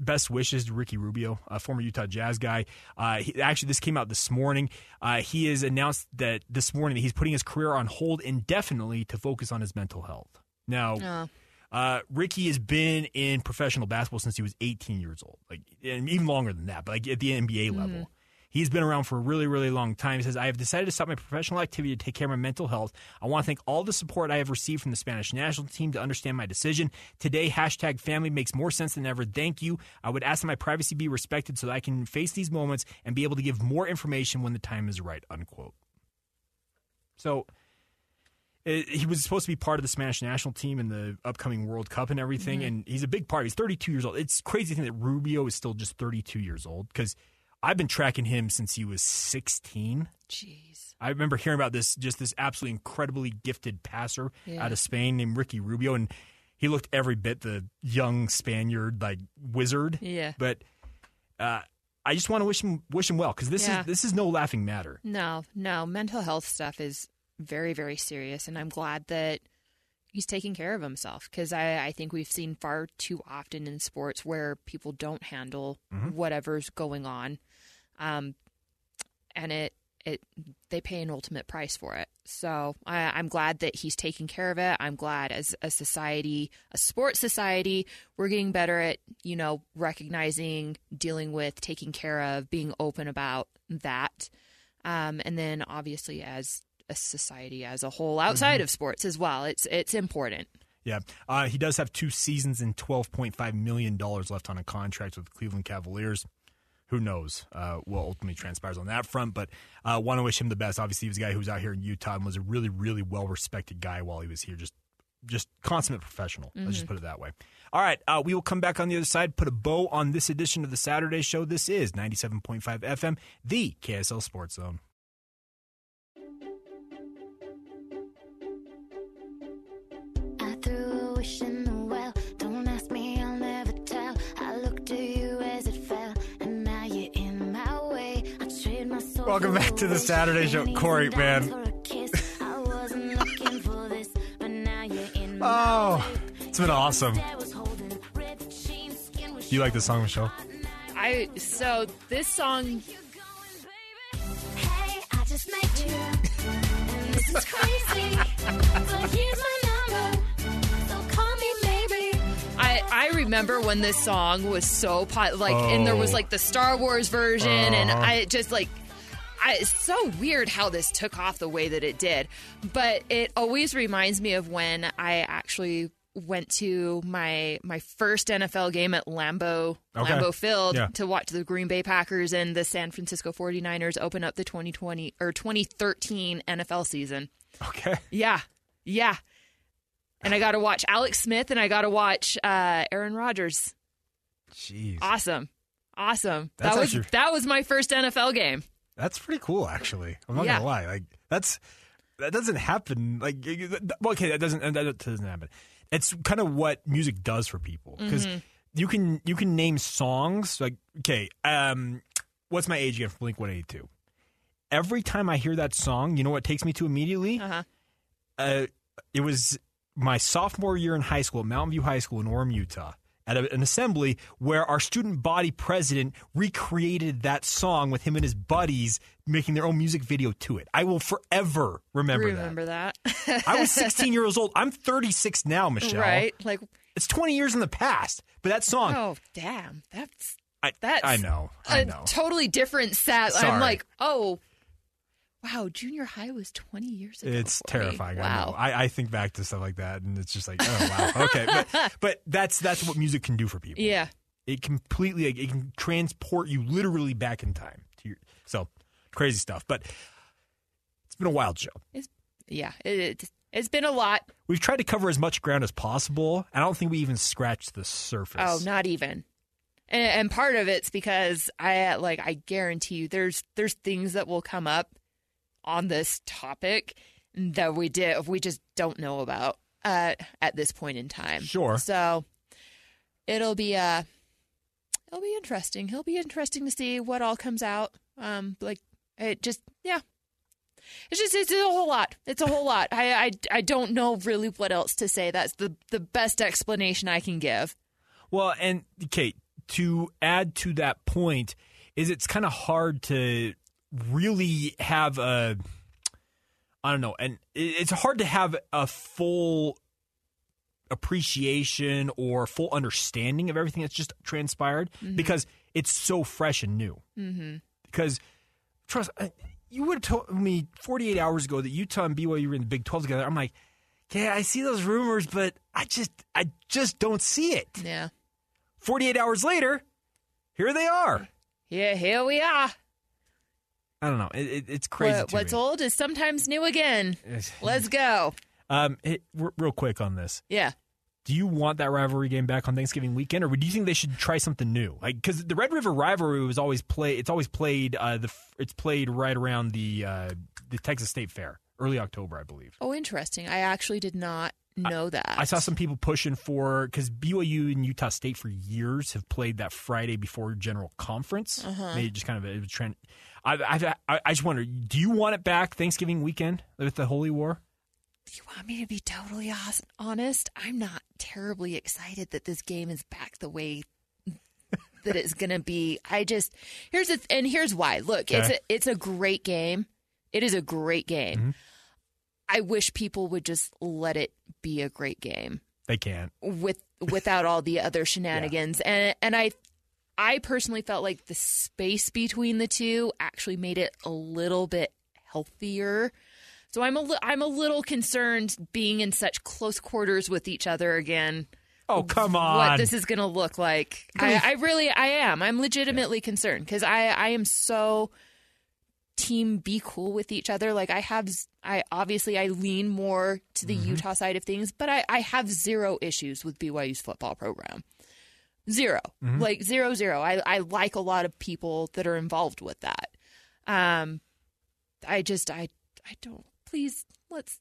Best wishes to Ricky Rubio, a former Utah Jazz guy. Uh, he, actually, this came out this morning. Uh, he has announced that this morning that he's putting his career on hold indefinitely to focus on his mental health. Now, Oh. uh, Ricky has been in professional basketball since he was 18 years old, like and even longer than that, but like at the NBA level. He's been around for a really, really long time. He says, I have decided to stop my professional activity to take care of my mental health. I want to thank all the support I have received from the Spanish national team to understand my decision. Today, hashtag family makes more sense than ever. Thank you. I would ask that my privacy be respected so that I can face these moments and be able to give more information when the time is right, unquote. So it, he was supposed to be part of the Spanish national team in the upcoming World Cup and everything, Mhm. and he's a big part. He's 32 years old. It's crazy to think that Rubio is still just 32 years old because I've been tracking him since he was 16. Jeez. I remember hearing about this just this absolutely incredibly gifted passer Yeah. out of Spain named Ricky Rubio, and he looked every bit the young Spaniard like wizard. Yeah. but uh, I just want to wish him wish him well because this Yeah. is this is no laughing matter. No, no, mental health stuff is very, very serious, and I'm glad that he's taking care of himself because I, I think we've seen far too often in sports where people don't handle Mhm. whatever's going on, um, and it it they pay an ultimate price for it. So I, I'm glad that he's taking care of it. I'm glad as a society, a sports society, we're getting better at you know recognizing, dealing with, taking care of, being open about that. Um, and then obviously as a society as a whole outside Mhm. of sports as well, it's it's important. Yeah, uh, he does have two seasons and twelve point five million dollars left on a contract with the Cleveland Cavaliers. Who knows uh, what ultimately transpires on that front? But uh, want to wish him the best. Obviously, he was a guy who was out here in Utah and was a really, really well respected guy while he was here. Just, just consummate professional. Let's just Mhm. put it that way. All right, uh, we will come back on the other side. Put a bow on this edition of the Saturday Show. This is ninety seven point five FM, the KSL Sports Zone. Welcome back to the. Saturday Show, Pennies Corey. Man, dimes for a kiss. I wasn't looking for this, but now you're in my oh, it's been awesome. way. Was holding red jeans, skin was Do you like this song, Michelle? I so this song Hey, I just met you, and this is crazy. but here's my number, so call me maybe. I, I remember when this song was so pot like and there was Oh. like the Star Wars version and Uh-huh. I just like I, it's so weird how this took off the way that it did but it always reminds me of when I actually went to my my first NFL game at Lambeau Okay. Lambeau Field Yeah. to watch the Green Bay Packers and the San Francisco 49ers open up the 2020 or 2013 NFL season. Okay. Yeah. Yeah. And I got to watch Alex Smith and I got to watch uh, Aaron Rodgers. Jeez. Awesome. Awesome. That's that was actually- that was my first NFL game. That's pretty cool, actually. I'm not Yeah. gonna lie. Like that's that doesn't happen. Like well, okay, that doesn't that doesn't happen. It's kind of what music does for people because Mhm. you can you can name songs like okay, um, what's my age again Blink 182? Every time I hear that song, you know what takes me to immediately? Uh-huh. Uh, it was my sophomore year in high school Mountain View High School in Orem, Utah. At a, an assembly where our student body president recreated that song with him and his buddies making their own music video to it. I will forever remember, Remember that. that. I was 16 years old. I'm 36 now, Michelle. Right? Like, It's 20 years in the past. But that song, oh, damn. That's I, that's I know. I a know. totally different set. Sorry. I'm like, oh, wow, junior high was 20 years ago. It's me. terrifying. I know. Wow. I, I think back to stuff like that, and it's just like, oh wow, okay. But, but that's that's what music can do for people. Yeah. It completely it can transport you literally back in time to your so crazy stuff. But it's been a wild show. It's, yeah. It, it, it's been a lot. We've tried to cover as much ground as possible. I don't think we even scratched the surface. Oh, not even. And, and part of it's because I like I guarantee you there's there's things that will come up on this topic that we did we just don't know about uh, at this point in time. Sure. So it'll be uh it'll be interesting. It'll be interesting to see what all comes out. Um, like it just yeah. It's just it's a whole lot. It's a whole lot. I I I don't know really what else to say. That's the the best explanation I can give. Well, and Jake, to add to that point, is it's kind of hard to really have a, I don't know, and it's hard to have a full appreciation or full understanding of everything that's just transpired Mhm. because it's so fresh and new. Mm-hmm. Because trust, you would have told me 48 hours ago that Utah and BYU were in the Big 12 together. I'm like, yeah, I see those rumors, but I just, I just don't see it. Yeah. 48 hours later, here they are. Yeah, here we are. I don't know. It, it, it's crazy. What- what's me. old is sometimes new again. Let's go. Um, it, r- real quick on this. Yeah. Do you want that rivalry game back on Thanksgiving weekend, or do you think they should try something new? Like, because the Red River rivalry was always play. It's always played. Uh, the it's played right around the uh, the Texas State Fair, early October, I believe. Oh, interesting. I actually did not know that. I saw some people pushing for because BYU and Utah State for years have played that Friday before General Conference. Uh-huh. It just kind of it was trend. I, I I just wonder, do you want it back Thanksgiving weekend with the Holy War? Do you want me to be totally honest? I'm not terribly excited that this game is back the way that it's going to be. I just here's the and here's why. Look, it's a it's a great game. It is a great game. Mm-hmm. I wish people would just let it be a great game They can't. with without all the other shenanigans. And and I I personally felt like the space between the two actually made it a little bit healthier. So I'm a li- I'm a little concerned being in such close quarters with each other again. Oh come on! What this is going to look like? I, I really I am. I'm legitimately concerned because I I am so team be cool with each other. Like I have I obviously I lean more to the Mm-hmm. Utah side of things, but I I have zero issues with BYU's football program. 0 Mhm. Like zero zero. I I like a lot of people that are involved with that. Um I just I I don't please let's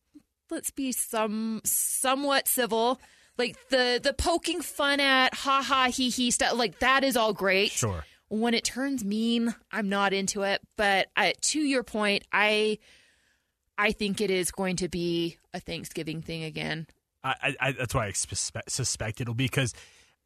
let's be some somewhat civil. Like the the poking fun at ha ha he he stuff like that is all great. Sure. When it turns mean, I'm not into it. But I, to your point, I I think it is going to be a Thanksgiving thing again. I, I, that's why I suspect, suspect it'll be because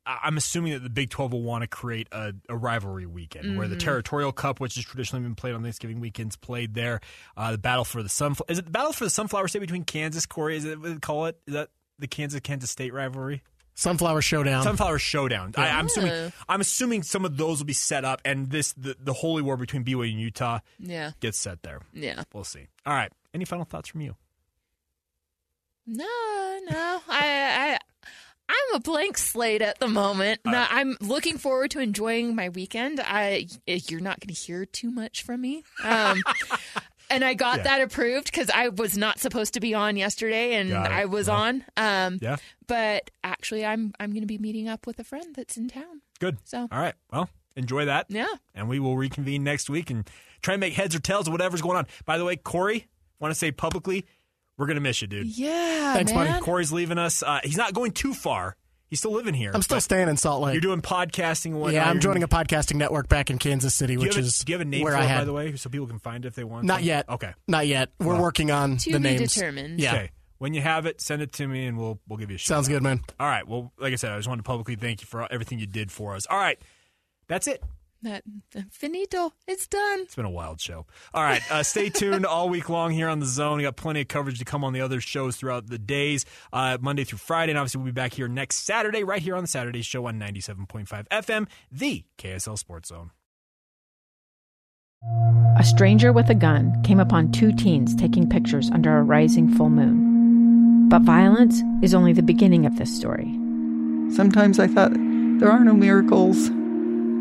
I'm assuming that the Big 12 will want to create a, a rivalry weekend where the Mhm. Territorial Cup, which has traditionally been played on Thanksgiving weekends, played there. Uh, the battle for the sunflower is it the battle for the sunflower state between Kansas, Corey? Is it what they call it? Is that the Kansas Kansas State rivalry? Sunflower Showdown. Sunflower Showdown. I, I'm Oh. assuming. I'm assuming some of those will be set up, and this the, the holy war between BYU and Utah Yeah. gets set there. Yeah. We'll see. All right. Any final thoughts from you? No, no. I I I'm a blank slate at the moment. No, I'm looking forward to enjoying my weekend. I you're not going to hear too much from me. Um and I got Yeah. that approved cuz I was not supposed to be on yesterday and I was Well, on. Um Yeah. but actually I'm I'm going to be meeting up with a friend that's in town. Good. So All right. Well, enjoy that. Yeah. And we will reconvene next week and try and make heads or tails of whatever's going on. By the way, Corey, want to say publicly, we're gonna miss you, dude. Yeah, Thanks, man. buddy. Corey's leaving us. Uh, he's not going too far. He's still living here. I'm still staying in Salt Lake. You're doing podcasting and whatnot. yeah, I'm joining a podcasting network back in Kansas City, which have a- is do you have a name where for I it, had. by the way, so people can find it if they want? Not to? yet. Okay. Not yet. We're Well. working on To the be names. determined. Yeah. Okay. When you have it, send it to me, and we'll we'll give you a shout. Sounds good, man. All right. Well, like I said, I just wanted to publicly thank you for everything you did for us. All right, that's it. That finito. It's done. It's been a wild show. All right, uh, stay tuned all week long here on the Zone. We got plenty of coverage to come on the other shows throughout the days, uh, Monday through Friday, and obviously we'll be back here next Saturday, right here on the Saturday Show on ninety seven point five FM, the KSL Sports Zone. A stranger with a gun came upon two teens taking pictures under a rising full moon. But violence is only the beginning of this story. Sometimes I thought, there are no miracles.